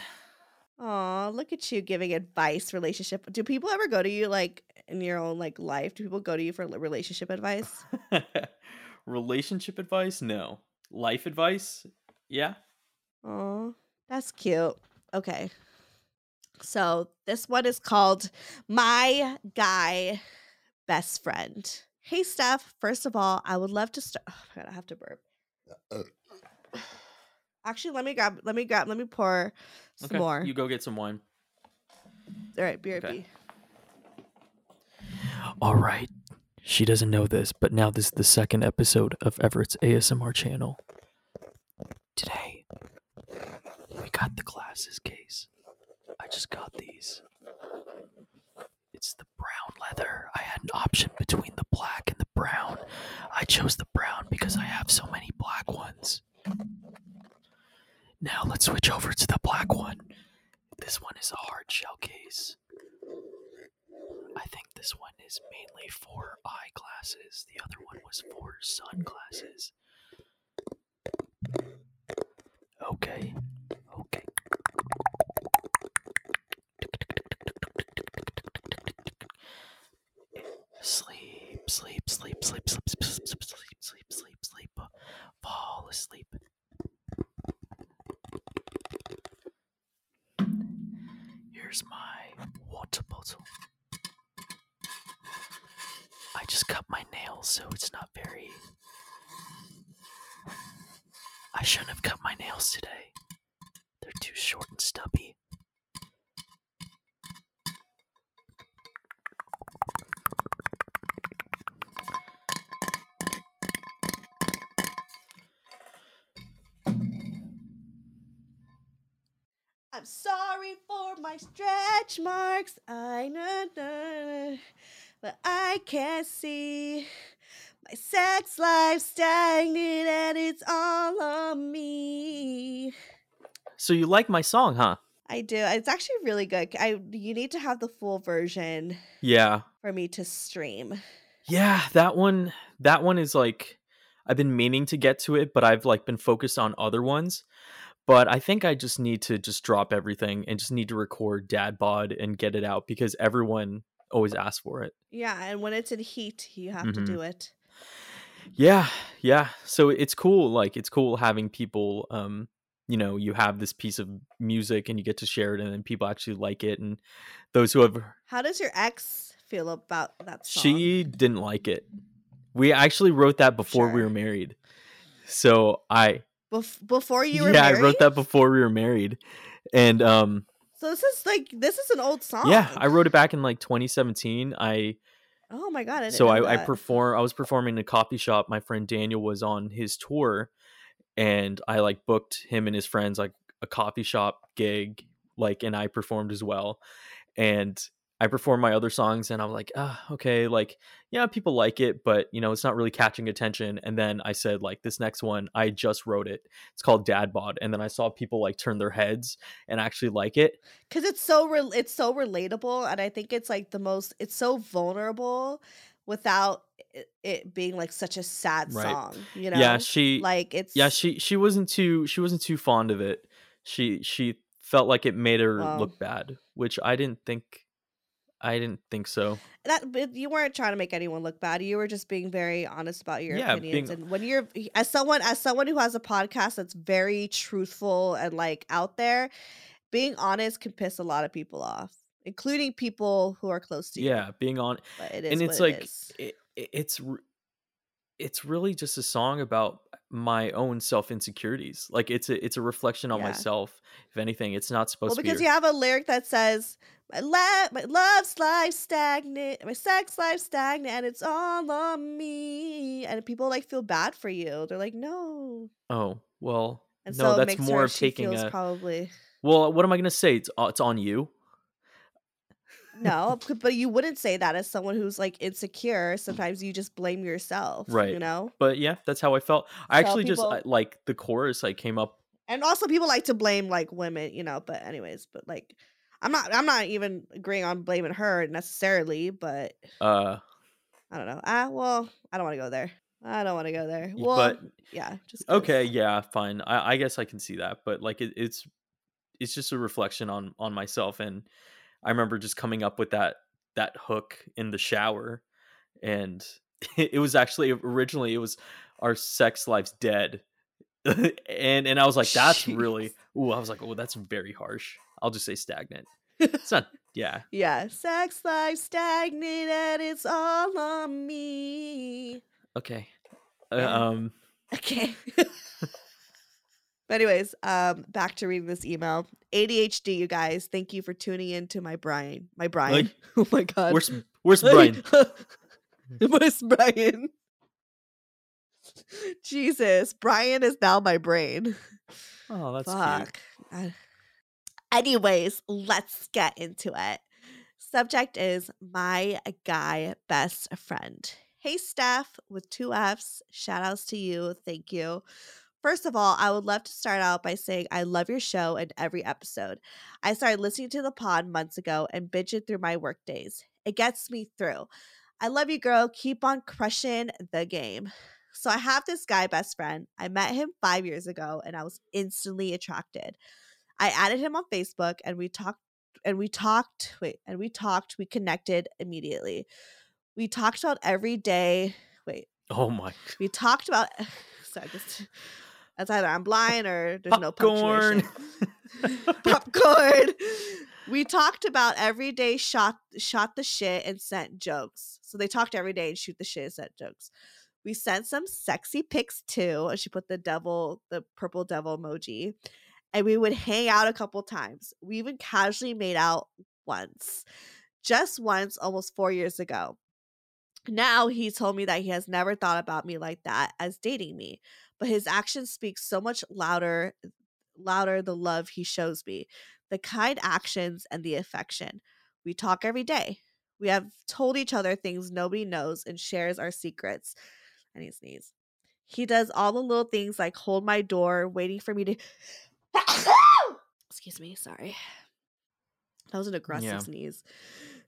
Aw, look at you giving advice, relationship. Do people ever go to you like in your own like life? Do people go to you for relationship advice? Relationship advice? No. Life advice? Yeah. Oh, that's cute. Okay. So this one is called My Guy Best Friend. Hey Steph, first of all, I would love to start. Oh my god, I have to burp. Actually, let me grab, let me grab, let me pour some Okay. more. You go get some wine. All right, BRB. Okay. All right. She doesn't know this, but now this is the second episode of Everett's ASMR channel. Today, we got the glasses case. I just got these. It's the brown leather. I had an option between the black and the brown. I chose the brown because I have so many black ones. Now let's switch over to the black one. This one is a hard shell case. I think this one is mainly for eyeglasses. The other one was for sunglasses. Okay. Okay. Sleep, sleep, sleep, sleep, sleep, sleep, sleep, sleep, sleep, sleep, sleep, sleep. Fall asleep. Here's my water bottle. Nails, so it's not very. I shouldn't have cut my nails today. They're too short and stubby. I'm sorry for my stretch marks. I know, but I can't see my sex life stagnant, and it's all on me. So you like my song, huh? I do. It's actually really good. I you need to have the full version Yeah. for me to stream. Yeah, that one that one is like I've been meaning to get to it, but I've like been focused on other ones. But I think I just need to just drop everything and just need to record dad bod and get it out because everyone always ask for it. Yeah, and when it's in heat, you have to Mhm. do it. Yeah, yeah. So it's cool. Like it's cool having people um you know, you have this piece of music and you get to share it and then people actually like it and those who have How does your ex feel about that song? she didn't like it. We actually wrote that before we were married. So I Bef- before you were married. yeah, married. I wrote that before we were married. And um So this is like this is an old song. yeah, I wrote it back in like 2017. I Oh my god! I so I, I perform I was performing in a coffee shop. My friend Daniel was on his tour and I like booked him and his friends like a coffee shop gig, like and I performed as well. And I performed my other songs and I'm like, ah, okay, like, yeah, people like it, but you know, it's not really catching attention. And then I said, like, this next one, I just wrote it. It's called Dad Bod. And then I saw people like turn their heads and actually like it. because it's so re- it's so relatable, and I think it's like the most. It's so vulnerable without it, being like such a sad Right. song. You know? yeah, she like it's yeah she she wasn't too she wasn't too fond of it she she felt like it made her look bad which i didn't think i didn't think so that you weren't trying to make anyone look bad. You were just being very honest about your Yeah, opinions. being- And when you're as someone as someone who has a podcast that's very truthful and like out there, being honest can piss a lot of people off. including people who are close to you. yeah being on but it is and it's like it, it- it's it's really just a song about my own self insecurities like it's a it's a reflection on Yeah. myself if anything it's not supposed well, to because be because you have a lyric that says, "My la- my love's life stagnant, my sex life stagnant, and it's all on me." And people like feel bad for you. They're like, "No," oh well and no so that's more of taking a probably well what am i gonna say it's uh, it's on you no, but you wouldn't say that as someone who's like insecure. Sometimes you just blame yourself, right? You know, but yeah that's how i felt i So actually just people- I- like the chorus i came up and also people like to blame like women, you know. But anyways, but like. I'm not. I'm not even agreeing on blaming her necessarily, but uh I don't know. Ah, well, I don't want to go there. I don't want to go there. Well, but yeah, just 'cause. okay yeah fine I, I guess i can see that but like it, it's it's just a reflection on on myself and i remember just coming up with that that hook in the shower and it was actually originally it was our sex life's dead and and i was like that's really ooh i was like oh that's very harsh i'll just say stagnant it's not yeah Yeah, sex life stagnant and it's all on me. okay Uh, um Okay. but anyways, um, back to reading this email. ADHD, you guys. Thank you for tuning in to my Brian. My Brian. oh my god. where's where's brian Where's Brian? Jesus, Brian is now my brain. oh that's Fuck. I- Anyways, let's get into it. Subject is my guy best friend. Hey, Steph with two F's. Shout outs to you. Thank you. First of all, I would love to start out by saying I love your show and every episode. I started listening to the pod months ago and binge it through my work days. It gets me through. I love you, girl. Keep on crushing the game. So I have this guy best friend. I met him five years ago and I was instantly attracted. I added him on Facebook and we talked and we talked wait and we talked we connected immediately. We talked about every day wait oh my we talked about sorry this that's either I'm blind or there's no Popcorn. punctuation. Popcorn. We talked about every day shot shot the shit and sent jokes. So they talked every day and shoot the shit and sent jokes. We sent some sexy pics too. And she put the devil, the purple devil emoji. And we would hang out a couple times. We even casually made out once. Just once, almost four years ago. Now he told me that he has never thought about me like that as dating me, but his actions speak so much louder, louder the love he shows me, the kind actions and the affection. We talk every day. We have told each other things nobody knows and shares our secrets. I need to sneeze. He does all the little things like hold my door, waiting for me to. Excuse me, sorry. That was an aggressive Yeah. sneeze.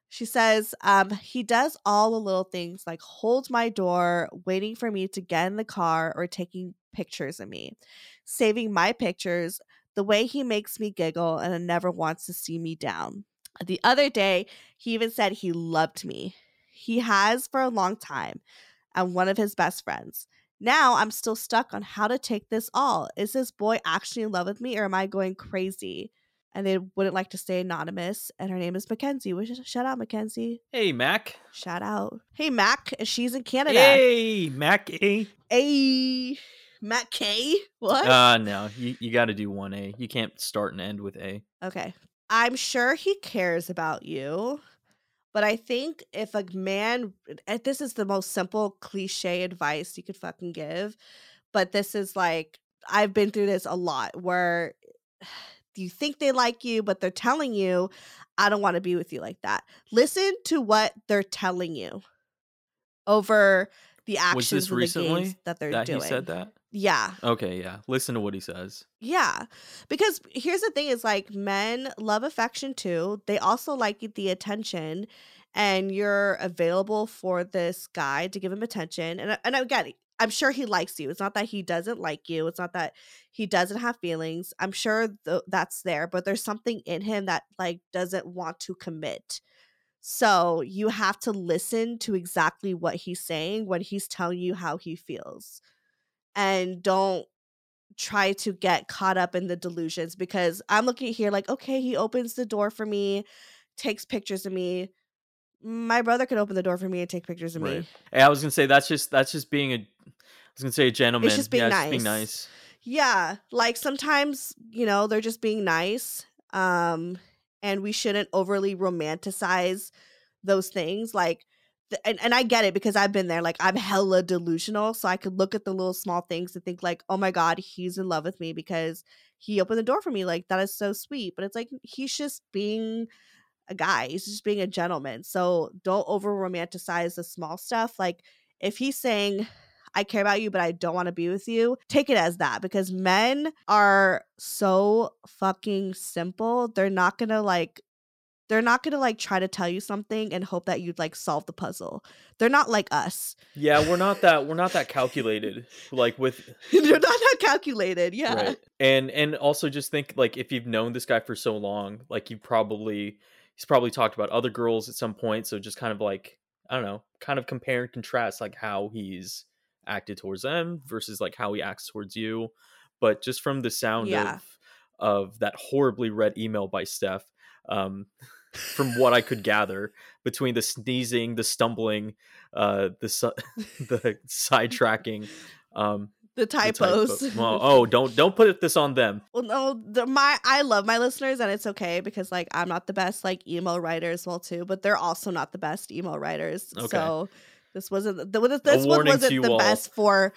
She says, um, he does all the little things like holds my door, waiting for me to get in the car or taking pictures of me, saving my pictures, the way he makes me giggle and never wants to see me down. The other day, he even said he loved me. He has for a long time. I'm one of his best friends. Now I'm still stuck on how to take this all. Is this boy actually in love with me or am I going crazy? And they wouldn't like to stay anonymous. And her name is Mackenzie. Which shout out Mackenzie. hey mac Shout out. Hey Mac, she's in Canada. hey mac a Hey Mac K. What? uh no you, you got to do one a you can't start and end with a Okay. I'm sure he cares about you. But I think if a man, this is the most simple cliche advice you could fucking give, but this is like, I've been through this a lot where you think they like you, but they're telling you, I don't want to be with you like that. Listen to what they're telling you over the actions Was this recently that they're that doing. he said that Yeah. okay yeah listen to what he says Yeah. Because here's the thing is like men love affection too. They also like the attention and you're available for this guy to give him attention. And and again, I'm sure he likes you. It's not that he doesn't like you. It's not that he doesn't have feelings. I'm sure th- that's there, but there's something in him that like doesn't want to commit. So you have to listen to exactly what he's saying when he's telling you how he feels. And don't try to get caught up in the delusions because I'm looking here like, okay, he opens the door for me takes pictures of me, my brother could open the door for me and take pictures of me. Right. Hey, I was gonna say that's just that's just being a. I was gonna say a gentleman. It's just being yeah, Just being nice. nice. Yeah, like sometimes, you know, they're just being nice. Um and we shouldn't overly romanticize those things like and, and I get it because I've been there. Like I'm hella delusional, so I could look at the little small things and think like, "Oh my god, he's in love with me because he opened the door for me." Like that is so sweet. But it's like he's just being a guy. He's just being a gentleman. So don't over romanticize the small stuff. Like if he's saying, I care about you, but I don't want to be with you, take it as that because men are so fucking simple. They're not gonna like, they're not gonna like try to tell you something and hope that you'd like solve the puzzle. They're not like us. Yeah, we're not that we're not that calculated. Like with you're not that calculated. Yeah. right, and and also just think like if you've known this guy for so long, like you probably he's probably talked about other girls at some point. So just kind of like I don't know, kind of compare and contrast like how he's acted towards them versus like how he acts towards you. But just from the sound Yeah. of of that horribly read email by Steph, um, from what I could gather between the sneezing, the stumbling, uh, the su- the sidetracking, um, The the typo- typos. Well, oh, don't don't put this on them. Well, no, the, my I love my listeners, and it's okay because like I'm not the best like email writer as well too, but they're also not the best email writers. Okay. So this wasn't the, this this one wasn't the all. best for.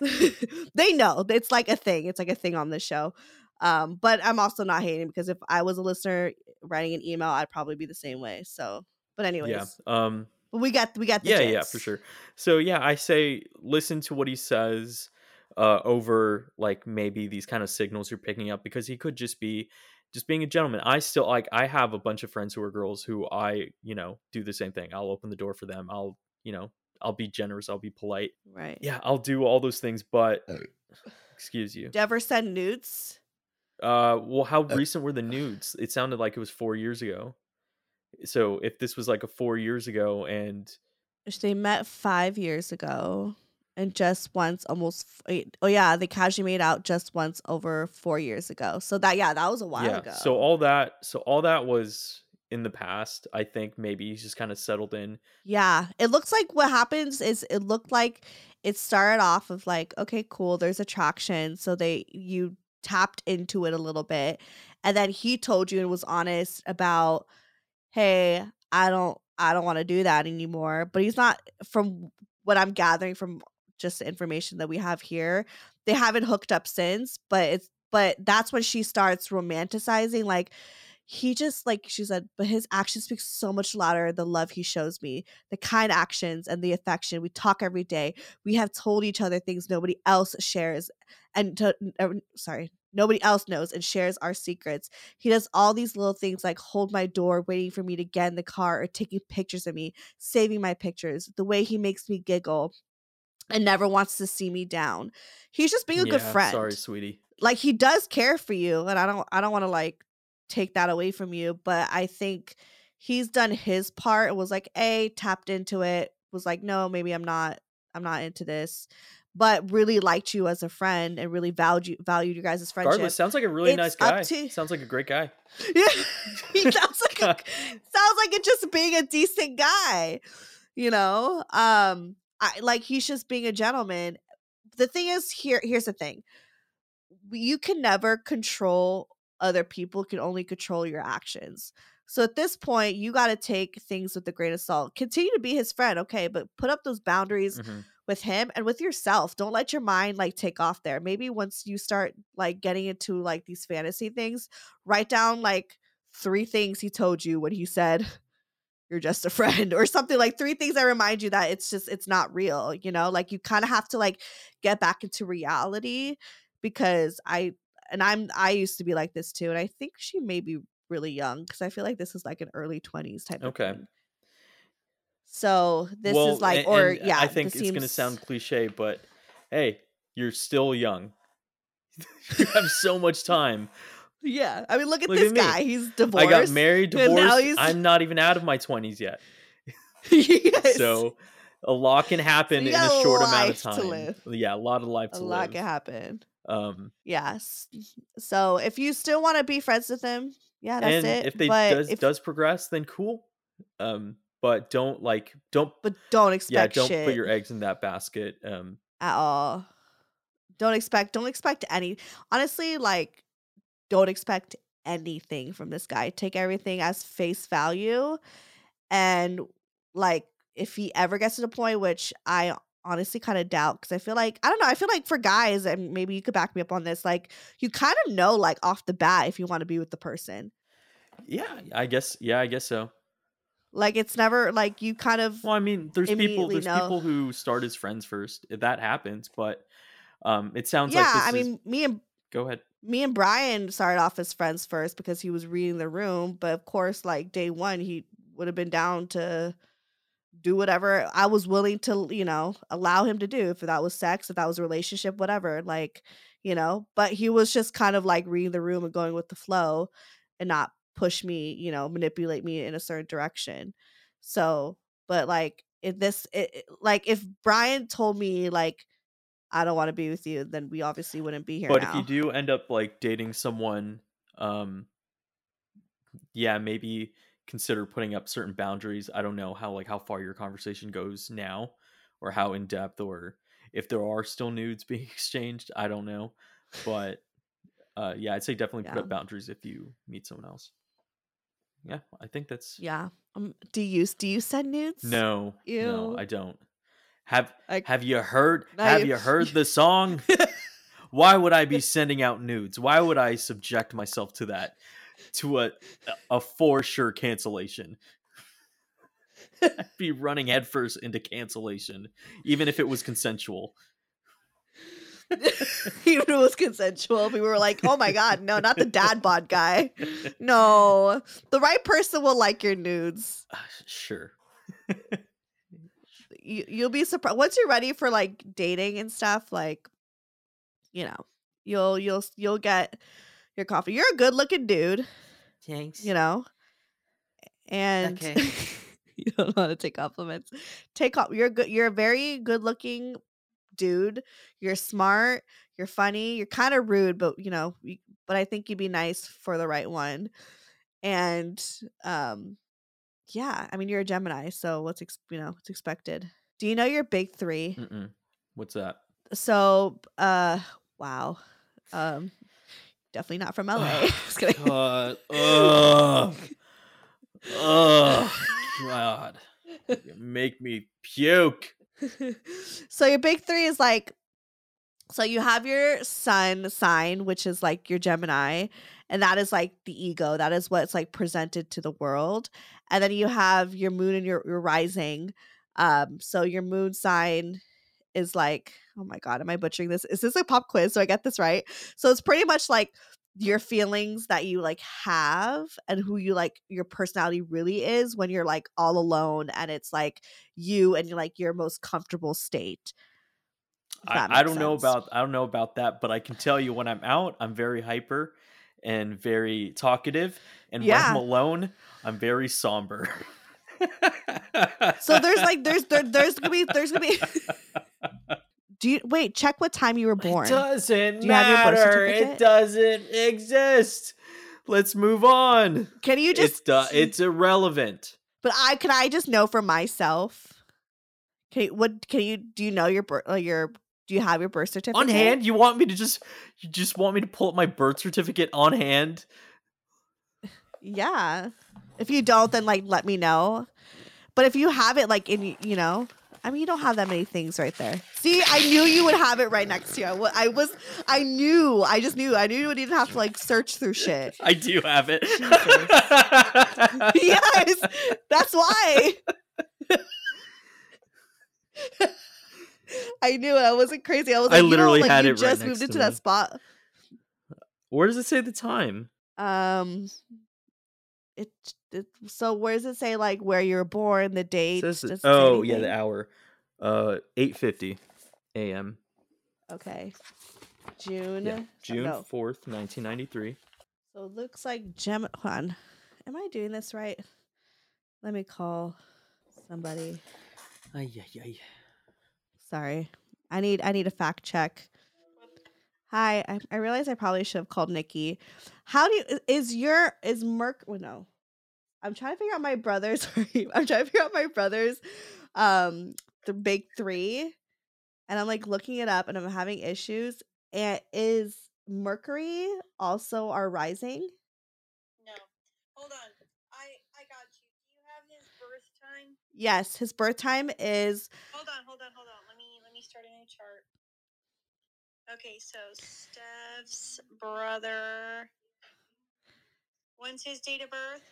they know it's like a thing. It's like a thing on the show. Um, but I'm also not hating because if I was a listener writing an email, I'd probably be the same way. So, but anyways, Yeah. Um. but we got we got the Yeah. Yeah. For sure. So yeah, I say listen to what he says, uh, over like maybe these kind of signals you're picking up because he could just be just being a gentleman. I still like I have a bunch of friends who are girls who I you know do the same thing. I'll open the door for them. I'll you know I'll be generous. I'll be polite. Right. Yeah, I'll do all those things. But excuse you. Do you ever send nudes? Uh, well, how recent were the nudes? It sounded like it was four years ago. So if this was like a four years ago, and They met five years ago, and just once, almost. f- Eight, oh yeah, they casually made out just once over four years ago. So that yeah, that was a while yeah, ago. so all that, so all that was in the past. I think maybe he's just kind of settled in. yeah, it looks like what happens is it looked like it started off of like okay, cool, there's attraction, so they you tapped into it a little bit, and then he told you and was honest about, hey, I don't, I don't want to do that anymore. But he's not from what I'm gathering from just the information that we have here. They haven't hooked up since, but it's but that's when she starts romanticizing like he just like she said but his actions speak so much louder the love he shows me the kind actions and the affection. We talk every day. We have told each other things nobody else shares and to, uh, sorry nobody else knows and shares our secrets. He does all these little things like hold my door waiting for me to get in the car or taking pictures of me saving my pictures the way he makes me giggle and never wants to see me down. He's just being a good friend Sorry, sweetie. like he does care for you and i don't i don't want to like take that away from you but i think he's done his part and was like a tapped into it was like no maybe i'm not i'm not into this but really liked you as a friend and really valued you valued you guys' as friendship Regardless, sounds like a really It's nice guy. to- Sounds like a great guy. yeah he sounds like a, sounds like it just being a decent guy you know um i like he's just being a gentleman the thing is here here's the thing you can never control other people can only control your actions so at this point you got to take things with a grain of salt continue to be his friend okay but put up those boundaries Mhm. with him and with yourself. Don't let your mind like take off there. Maybe once you start like getting into like these fantasy things, write down like three things he told you when he said you're just a friend or something like three things that remind you that it's just it's not real, you know? Like you kind of have to like get back into reality because I and I'm I used to be like this too and I think she may be really young because I feel like this is like an early 20s type Okay. of thing. So this Well, is like a- or and yeah, I think it's going to sound cliche, but hey, you're still young. you have so much time. Yeah, I mean, look at Look this at guy. He's divorced. I got married, and now divorced. he's- I'm not even out of my 20s yet. yes. So a lot can happen in a short amount of time. Yeah, a lot of life a to lot live. can happen. Um, Yes. So if you still want to be friends with him, Yeah, that's and it. if they but does if- does progress, then cool. Um, but don't like don't but don't expect yeah don't shit put your eggs in that basket. Um, at all. Don't expect don't expect any honestly, like don't expect anything from this guy. Take everything as face value. And like if he ever gets to the point which I honestly kind of doubt because I feel like I don't know, I feel like for guys, and maybe you could back me up on this, like you kind of know like off the bat if you want to be with the person. yeah, I guess yeah, I guess so. Like it's never like you kind of Well, I mean, there's people there's know. people who start as friends first. If that happens, but um, it sounds yeah. like this I is- mean, me and go ahead. me and Brian started off as friends first because he was reading the room, but of course, like day one, he would have been down to do whatever I was willing to, you know, allow him to do. If that was sex, if that was a relationship, whatever, like, you know. But he was just kind of like reading the room and going with the flow, and not push me, you know, manipulate me in a certain direction. So, but like if this, it, like if Brian told me like. I don't want to be with you, then we obviously wouldn't be here. But now. if you do end up like dating someone, um, yeah, maybe consider putting up certain boundaries. I don't know how like how far your conversation goes now, or how in depth, or if there are still nudes being exchanged. I don't know, but uh, yeah, I'd say definitely put up boundaries if you meet someone else. Yeah, I think that's Yeah. Um, do you do you send nudes? no, no, I don't. Have Like- Have you heard? Now Have you heard the song? Why would I be sending out nudes? Why would I subject myself to that? To a a for sure cancellation. I'd be running headfirst into cancellation, even if it was consensual. Even if it was consensual, we were like, "Oh my god, no, not the dad bod guy. No, the right person will like your nudes. Uh, sure. You, you'll be surprised once you're ready for like dating and stuff. Like, you know, you'll you'll you'll get your coffee. You're a good looking dude, Thanks. you know, and Okay. you don't want to take compliments. Take off. You're good. You're a very good looking dude. You're smart. You're funny. You're kind of rude, but you know, you- but I think you'd be nice for the right one. And um, yeah. I mean, you're a Gemini, so what's ex- you know what's expected? Do you know your big three? Mm-mm. What's that? So, uh, wow. Um, definitely not from LA. Just kidding. God. Ugh. Ugh. God. You make me puke. so your big three is like so you have your sun sign which is like your gemini and that is like the ego that is what's like presented to the world and then you have your moon and your, your rising um so your moon sign is like oh my god am i butchering this is this a pop quiz so i get this right so it's pretty much like your feelings that you like have and who you like your personality really is when you're like all alone and it's like you and you're like your most comfortable state. I, I don't know about I don't know about that, but I can tell you when I'm out, I'm very hyper and very talkative, and when I'm alone, I'm very somber. So there's like there's there, there's gonna be there's gonna be. Do you wait? Check what time you were born. It doesn't Do you have your birth matter. It doesn't exist. Let's move on. Can you it's just? du- it's irrelevant. But I can I just know for myself. Can you, what can you do? You know your birth uh, your do you have your birth certificate On hand, you want me to just you just want me to pull up my birth certificate on hand? Yeah. If you don't, then like let me know. But if you have it like in you know, I mean you don't have that many things right there. See, I knew you would have it right next to you. I was I knew. I just knew. I knew you wouldn't have to like search through shit. I do have it. yes. That's why. I knew it. I wasn't crazy. I was I like, you know, literally like, had you it right just next moved to into that me. spot. Where does it say the time? Um it, it so where does it say like where you're born, the date? Says the- Does it oh yeah, the hour. Uh, eight fifty a.m. Okay. June. Yeah, oh, June no. fourth, nineteen ninety three. So it looks like Gem hold on. Am I doing this right? Let me call somebody. Ay, ay, ay. Sorry. I need I need a fact check. Hi, I, I realize I probably should have called Nikki. How do you is your is Merc? Well, no, I'm trying to figure out my brother's. I'm trying to figure out my brother's, um, the big three, and I'm like looking it up, and I'm having issues. And is Mercury also our rising? No. Hold on. I I got you. Do you have his birth time? Yes, his birth time is Hold on, hold on, hold on. Let me let me start a new chart. Okay, so Steph's brother. When's his date of birth?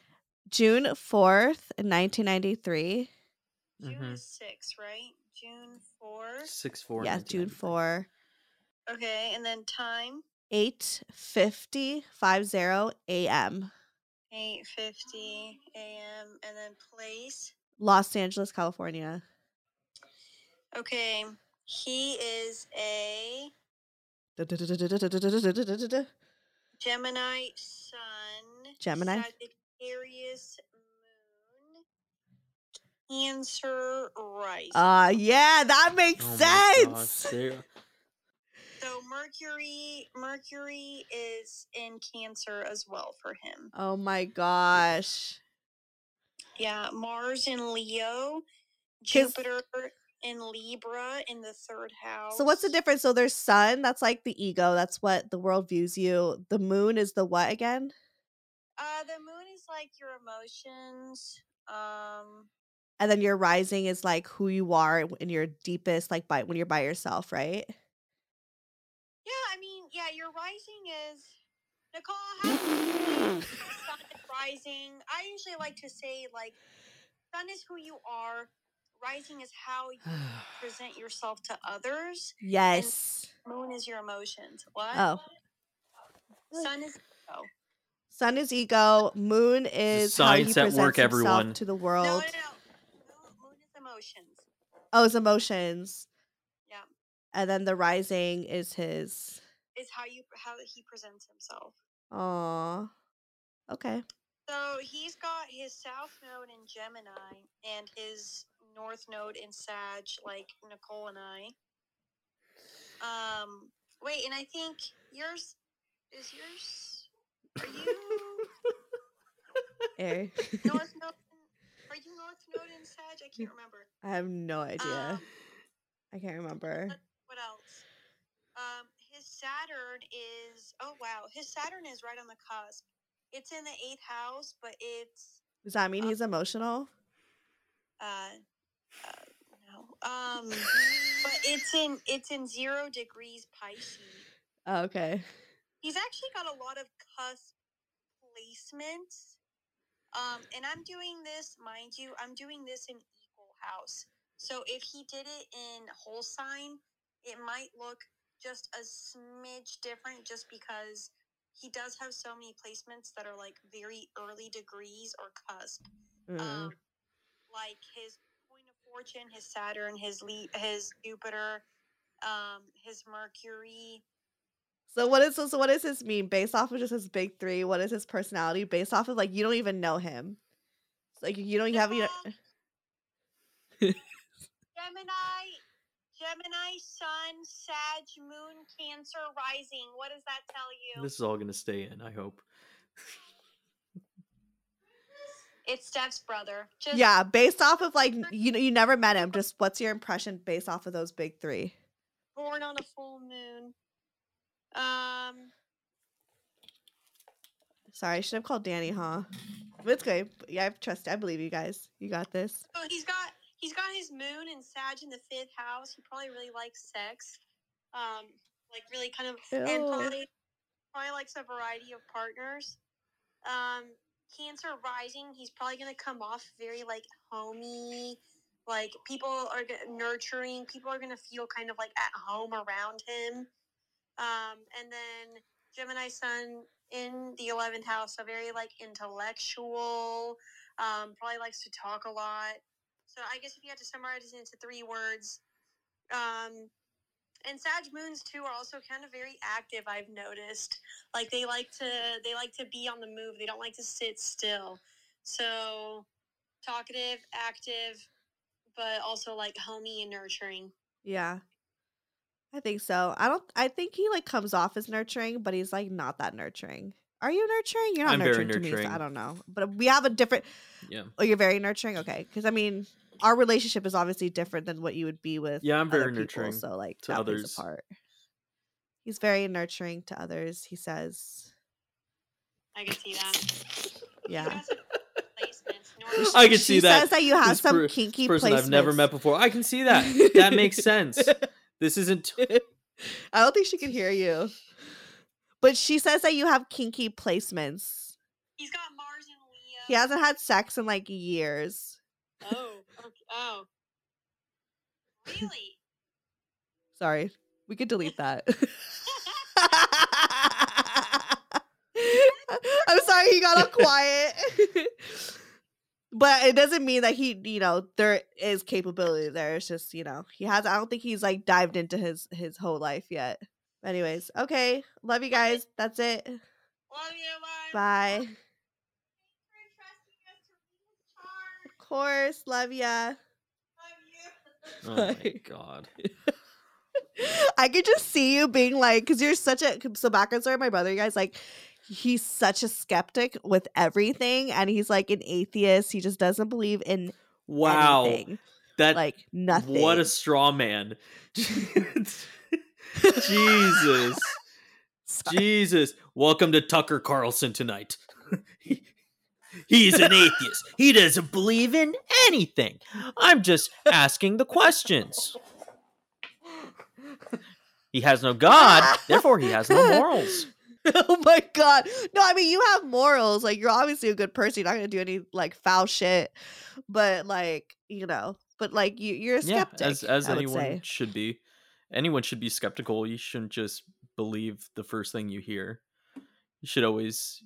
June 4th, 1993. June Mhm. is six, right? June four. Six four. Yeah, June 4. Okay, and then time 8:50 50 a.m. eight fifty a.m. and then place. Los Angeles, California. Okay, he is a Gemini sun. Gemini? Sagittarius moon. Cancer rising. Uh yeah, that makes Oh my gosh, sense. so Mercury Mercury is in Cancer as well for him. Oh my gosh. Yeah, Mars in Leo, Jupiter in Libra in the third house. So what's the difference? So there's sun, that's like the ego, that's what the world views you. The moon is the what again? Uh, the moon is like your emotions. Um, And then your rising is like who you are in your deepest, like by when you're by yourself, right? yeah, I mean, yeah, your rising is Nicole. How do you sun is rising? I usually like to say like, sun is who you are. Rising is how you present yourself to others. Yes. Moon is your emotions. What? Oh. Sun is ego. Sun is ego, moon is how he science at presents work, himself everyone. to the No, no, world. no. Moon, moon is emotions. Oh, his emotions. Yeah. And then the rising is his. Is how you how he presents himself. Aw. Okay. So he's got his south node in Gemini and his north node in Sag, like Nicole and I. Um, wait, and I think yours is yours. Are you Eh. north node? Are you north node in Sag? I can't remember. I have no idea. Um, I can't remember. what else? Um, his Saturn is oh wow, his Saturn is right on the cusp. It's in the eighth house, but it's Does that mean uh, he's emotional? uh no um but it's in it's in zero degrees pisces Oh, okay. he's actually got a lot of cusp placements um and i'm doing this mind you i'm doing this in equal house so if he did it in whole sign it might look just a smidge different just because he does have so many placements that are like very early degrees or cusp Mm. um, like his fortune, his Saturn, his le- his Jupiter, um, his Mercury. So what is so what does this mean based off of just his big three? What is his personality based off of? Like you don't even know him. It's like you don't have you. Gemini, Gemini, Sun, Sag, Moon, Cancer, Rising. What does that tell you? This is all gonna stay in. I hope. It's Steph's brother. Just Yeah, based off of like you know you never met him. Just what's your impression based off of those big three? born on a full moon. Um, Sorry, I should have called Danny, huh? But it's good. Yeah, I trust. I believe you guys. You got this. so he's got he's got his moon and Sag in the fifth house. He probably really likes sex. Um, like really kind of and probably probably likes a variety of partners. Um, Cancer rising, he's probably gonna come off very like homey, like people are nurturing. People are gonna feel kind of like at home around him. Um, and then Gemini Sun in the eleventh house, so very like intellectual. Um, probably likes to talk a lot. So I guess if you had to summarize it into three words, um, and Sag moons too are also kind of very active. I've noticed, like they like to they like to be on the move. They don't like to sit still. So talkative, active, but also like homey and nurturing. Yeah. I think so. I don't. I think he like comes off as nurturing, but he's like not that nurturing. Are you nurturing? You're not I'm very nurturing, to me. so. I don't know. But we have a different. Yeah. Oh, you're very nurturing. Okay, because I mean, our relationship is obviously different than what you would be with. Yeah, I'm other very people, nurturing So like to that others. a part. He's very nurturing to others. He says, I can see that. "Yeah." guys have placements. Nor- I can she see that. says that you have This some per- kinky person I've never met before. I can see that. That makes sense. This isn't. I don't think she can hear you. But she says that you have kinky placements. He's got Mars and Leo. He hasn't had sex in like years. Oh. Oh. Really? Sorry. We could delete that. I'm sorry he got all quiet. but it doesn't mean that he, you know, there is capability there. It's just, you know, he has I don't think he's like dived into his his whole life yet. Anyways, okay. Love you guys. That's it. Love you. Bye. Bye. Thanks for entrusting us to read his chart. Of course. Love ya. Love you. Oh my god. I could just see you being like, because you're such a so back background story. My brother, you guys, like, he's such a skeptic with everything, and he's like an atheist. He just doesn't believe in Wow. anything, That like nothing. What a straw man. Jesus. Jesus. Welcome to Tucker Carlson tonight. He- He's an atheist. He doesn't believe in anything. I'm just asking the questions. He has no God, therefore he has no morals. oh my god! No, I mean you have morals. Like you're obviously a good person. You're not gonna do any like foul shit. But like you know, but like you, you're a skeptic. Yeah, as as anyone should be. Anyone should be skeptical. You shouldn't just believe the first thing you hear. You should always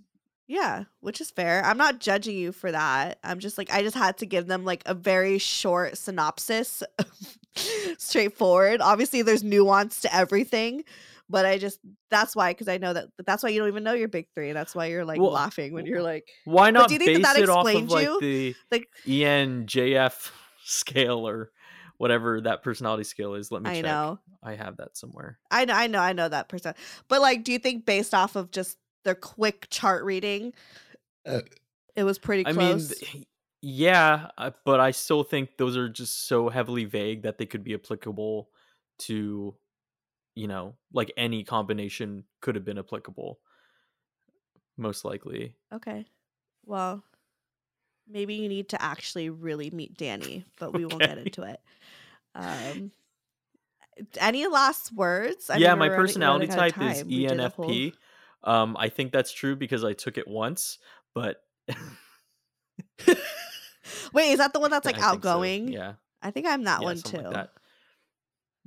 Yeah, which is fair. I'm not judging you for that. I'm just like I just had to give them like a very short synopsis. Straightforward. Obviously there's nuance to everything, but I just that's why cuz I know that that's why you don't even know your big 3 that's why you're like Well, laughing when you're like Why not do you think base that that of explained like you? the like ENJF scale or whatever that personality scale is? Let me I check. know. I have that somewhere. I know I know I know that person. But like do you think based off of just their quick chart reading it was pretty close. I mean, yeah, uh, but I still think those are just so heavily vague that they could be applicable to, you know, like any combination could have been applicable. Most likely. Okay. Well, maybe you need to actually really meet Danny, but we won't get into it. Um, any last words? I yeah, my personality running out of type is time. We did a whole- ENFP. Um, I think that's true because I took it once, but Wait, is that the one that's like I think so, outgoing? Yeah, I think I'm that yeah, one too. like that.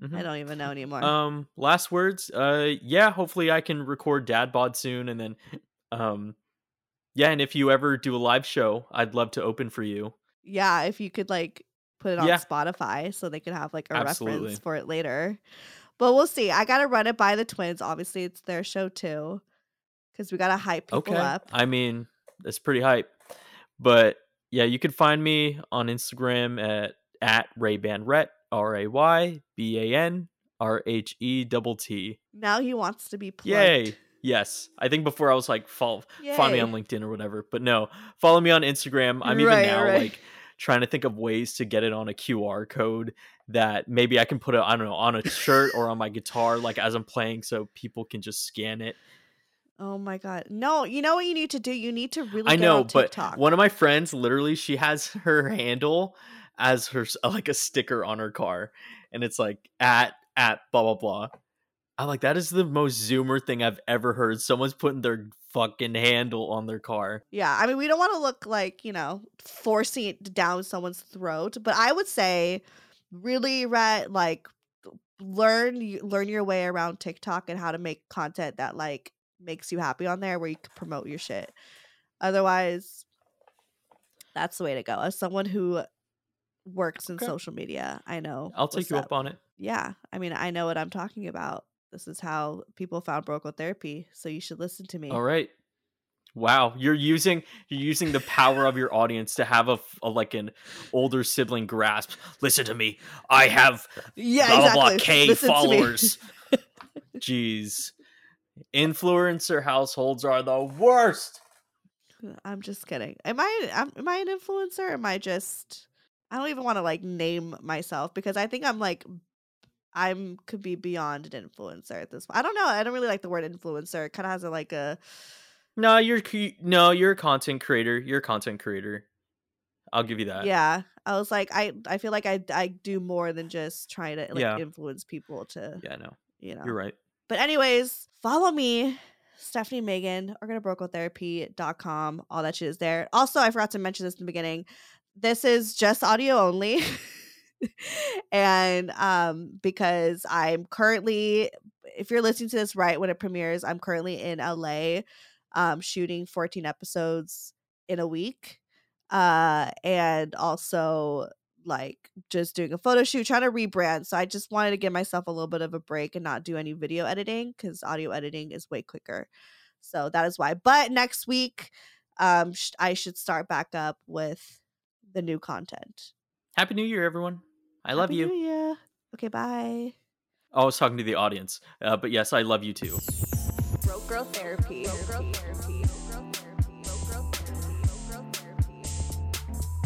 Mhm. I don't even know anymore. Um, last words. Uh, yeah. Hopefully, I can record Dad Bod soon, and then, um, yeah. And if you ever do a live show, I'd love to open for you. yeah, if you could like put it on Yeah. Spotify so they could have like a Absolutely. reference for it later. But we'll see. I gotta run it by the twins. Obviously, it's their show too, because we gotta hype people Okay. up. I mean, that's pretty hype. But yeah, you can find me on Instagram at at Raybanrhett R A Y B A N R H E double T. Now he wants to be plugged. Yay! Yes, I think before I was like follow find me on LinkedIn or whatever, but no, follow me on Instagram. I'm Right, even now right. like trying to think of ways to get it on a QR code that maybe I can put it I don't know on a shirt or on my guitar like as I'm playing so people can just scan it. Oh my god. No, you know what you need to do? You need to really I know, but TikTok. one of my friends literally she has her handle as her like a sticker on her car, and it's like at at blah blah blah. I'm like, that is the most Zoomer thing I've ever heard. Someone's putting their fucking handle on their car. yeah, I mean we don't want to look like, you know, forcing it down someone's throat, but I would say really read like learn learn your way around TikTok and how to make content that like makes you happy on there where you can promote your shit. Otherwise, that's the way to go. As someone who works in Okay. social media, I know. I'll take you up on it. yeah i mean i know what i'm talking about this is how people found Broke Girl Therapy so you should listen to me All right. Wow, you're using you're using the power of your audience to have a like an older sibling grasp. Listen to me. I have Yeah, blah blah exactly. blah K Listen followers. Jeez. Influencer households are the worst. I'm just kidding. Am I am, am I an influencer? Am I just I don't even want to like name myself because I think I'm like I'm could be beyond an influencer at this point. I don't know. I don't really like the word influencer. It kind of has a like a No, you're no, you're a content creator. You're a content creator. I'll give you that. yeah. I was like I I feel like I I do more than just trying to like Yeah. influence people to Yeah, no. you know. You're right. But anyways, follow me, Stephanie Megan, or organobrokeltherapy.com. All that shit is there. Also, I forgot to mention this in the beginning. This is just audio only. and um because I'm currently if you're listening to this right when it premieres, I'm currently in LA um shooting 14 episodes in a week. Uh and also like just doing a photo shoot, trying to rebrand. So I just wanted to give myself a little bit of a break and not do any video editing because audio editing is way quicker. So that is why. But next week, um, sh- I should start back up with the new content. Happy New Year, everyone. I love Happy you. New Year. Okay, bye. Oh, I was talking to the audience, uh, but yes, I love you too. Broke girl therapy. Broke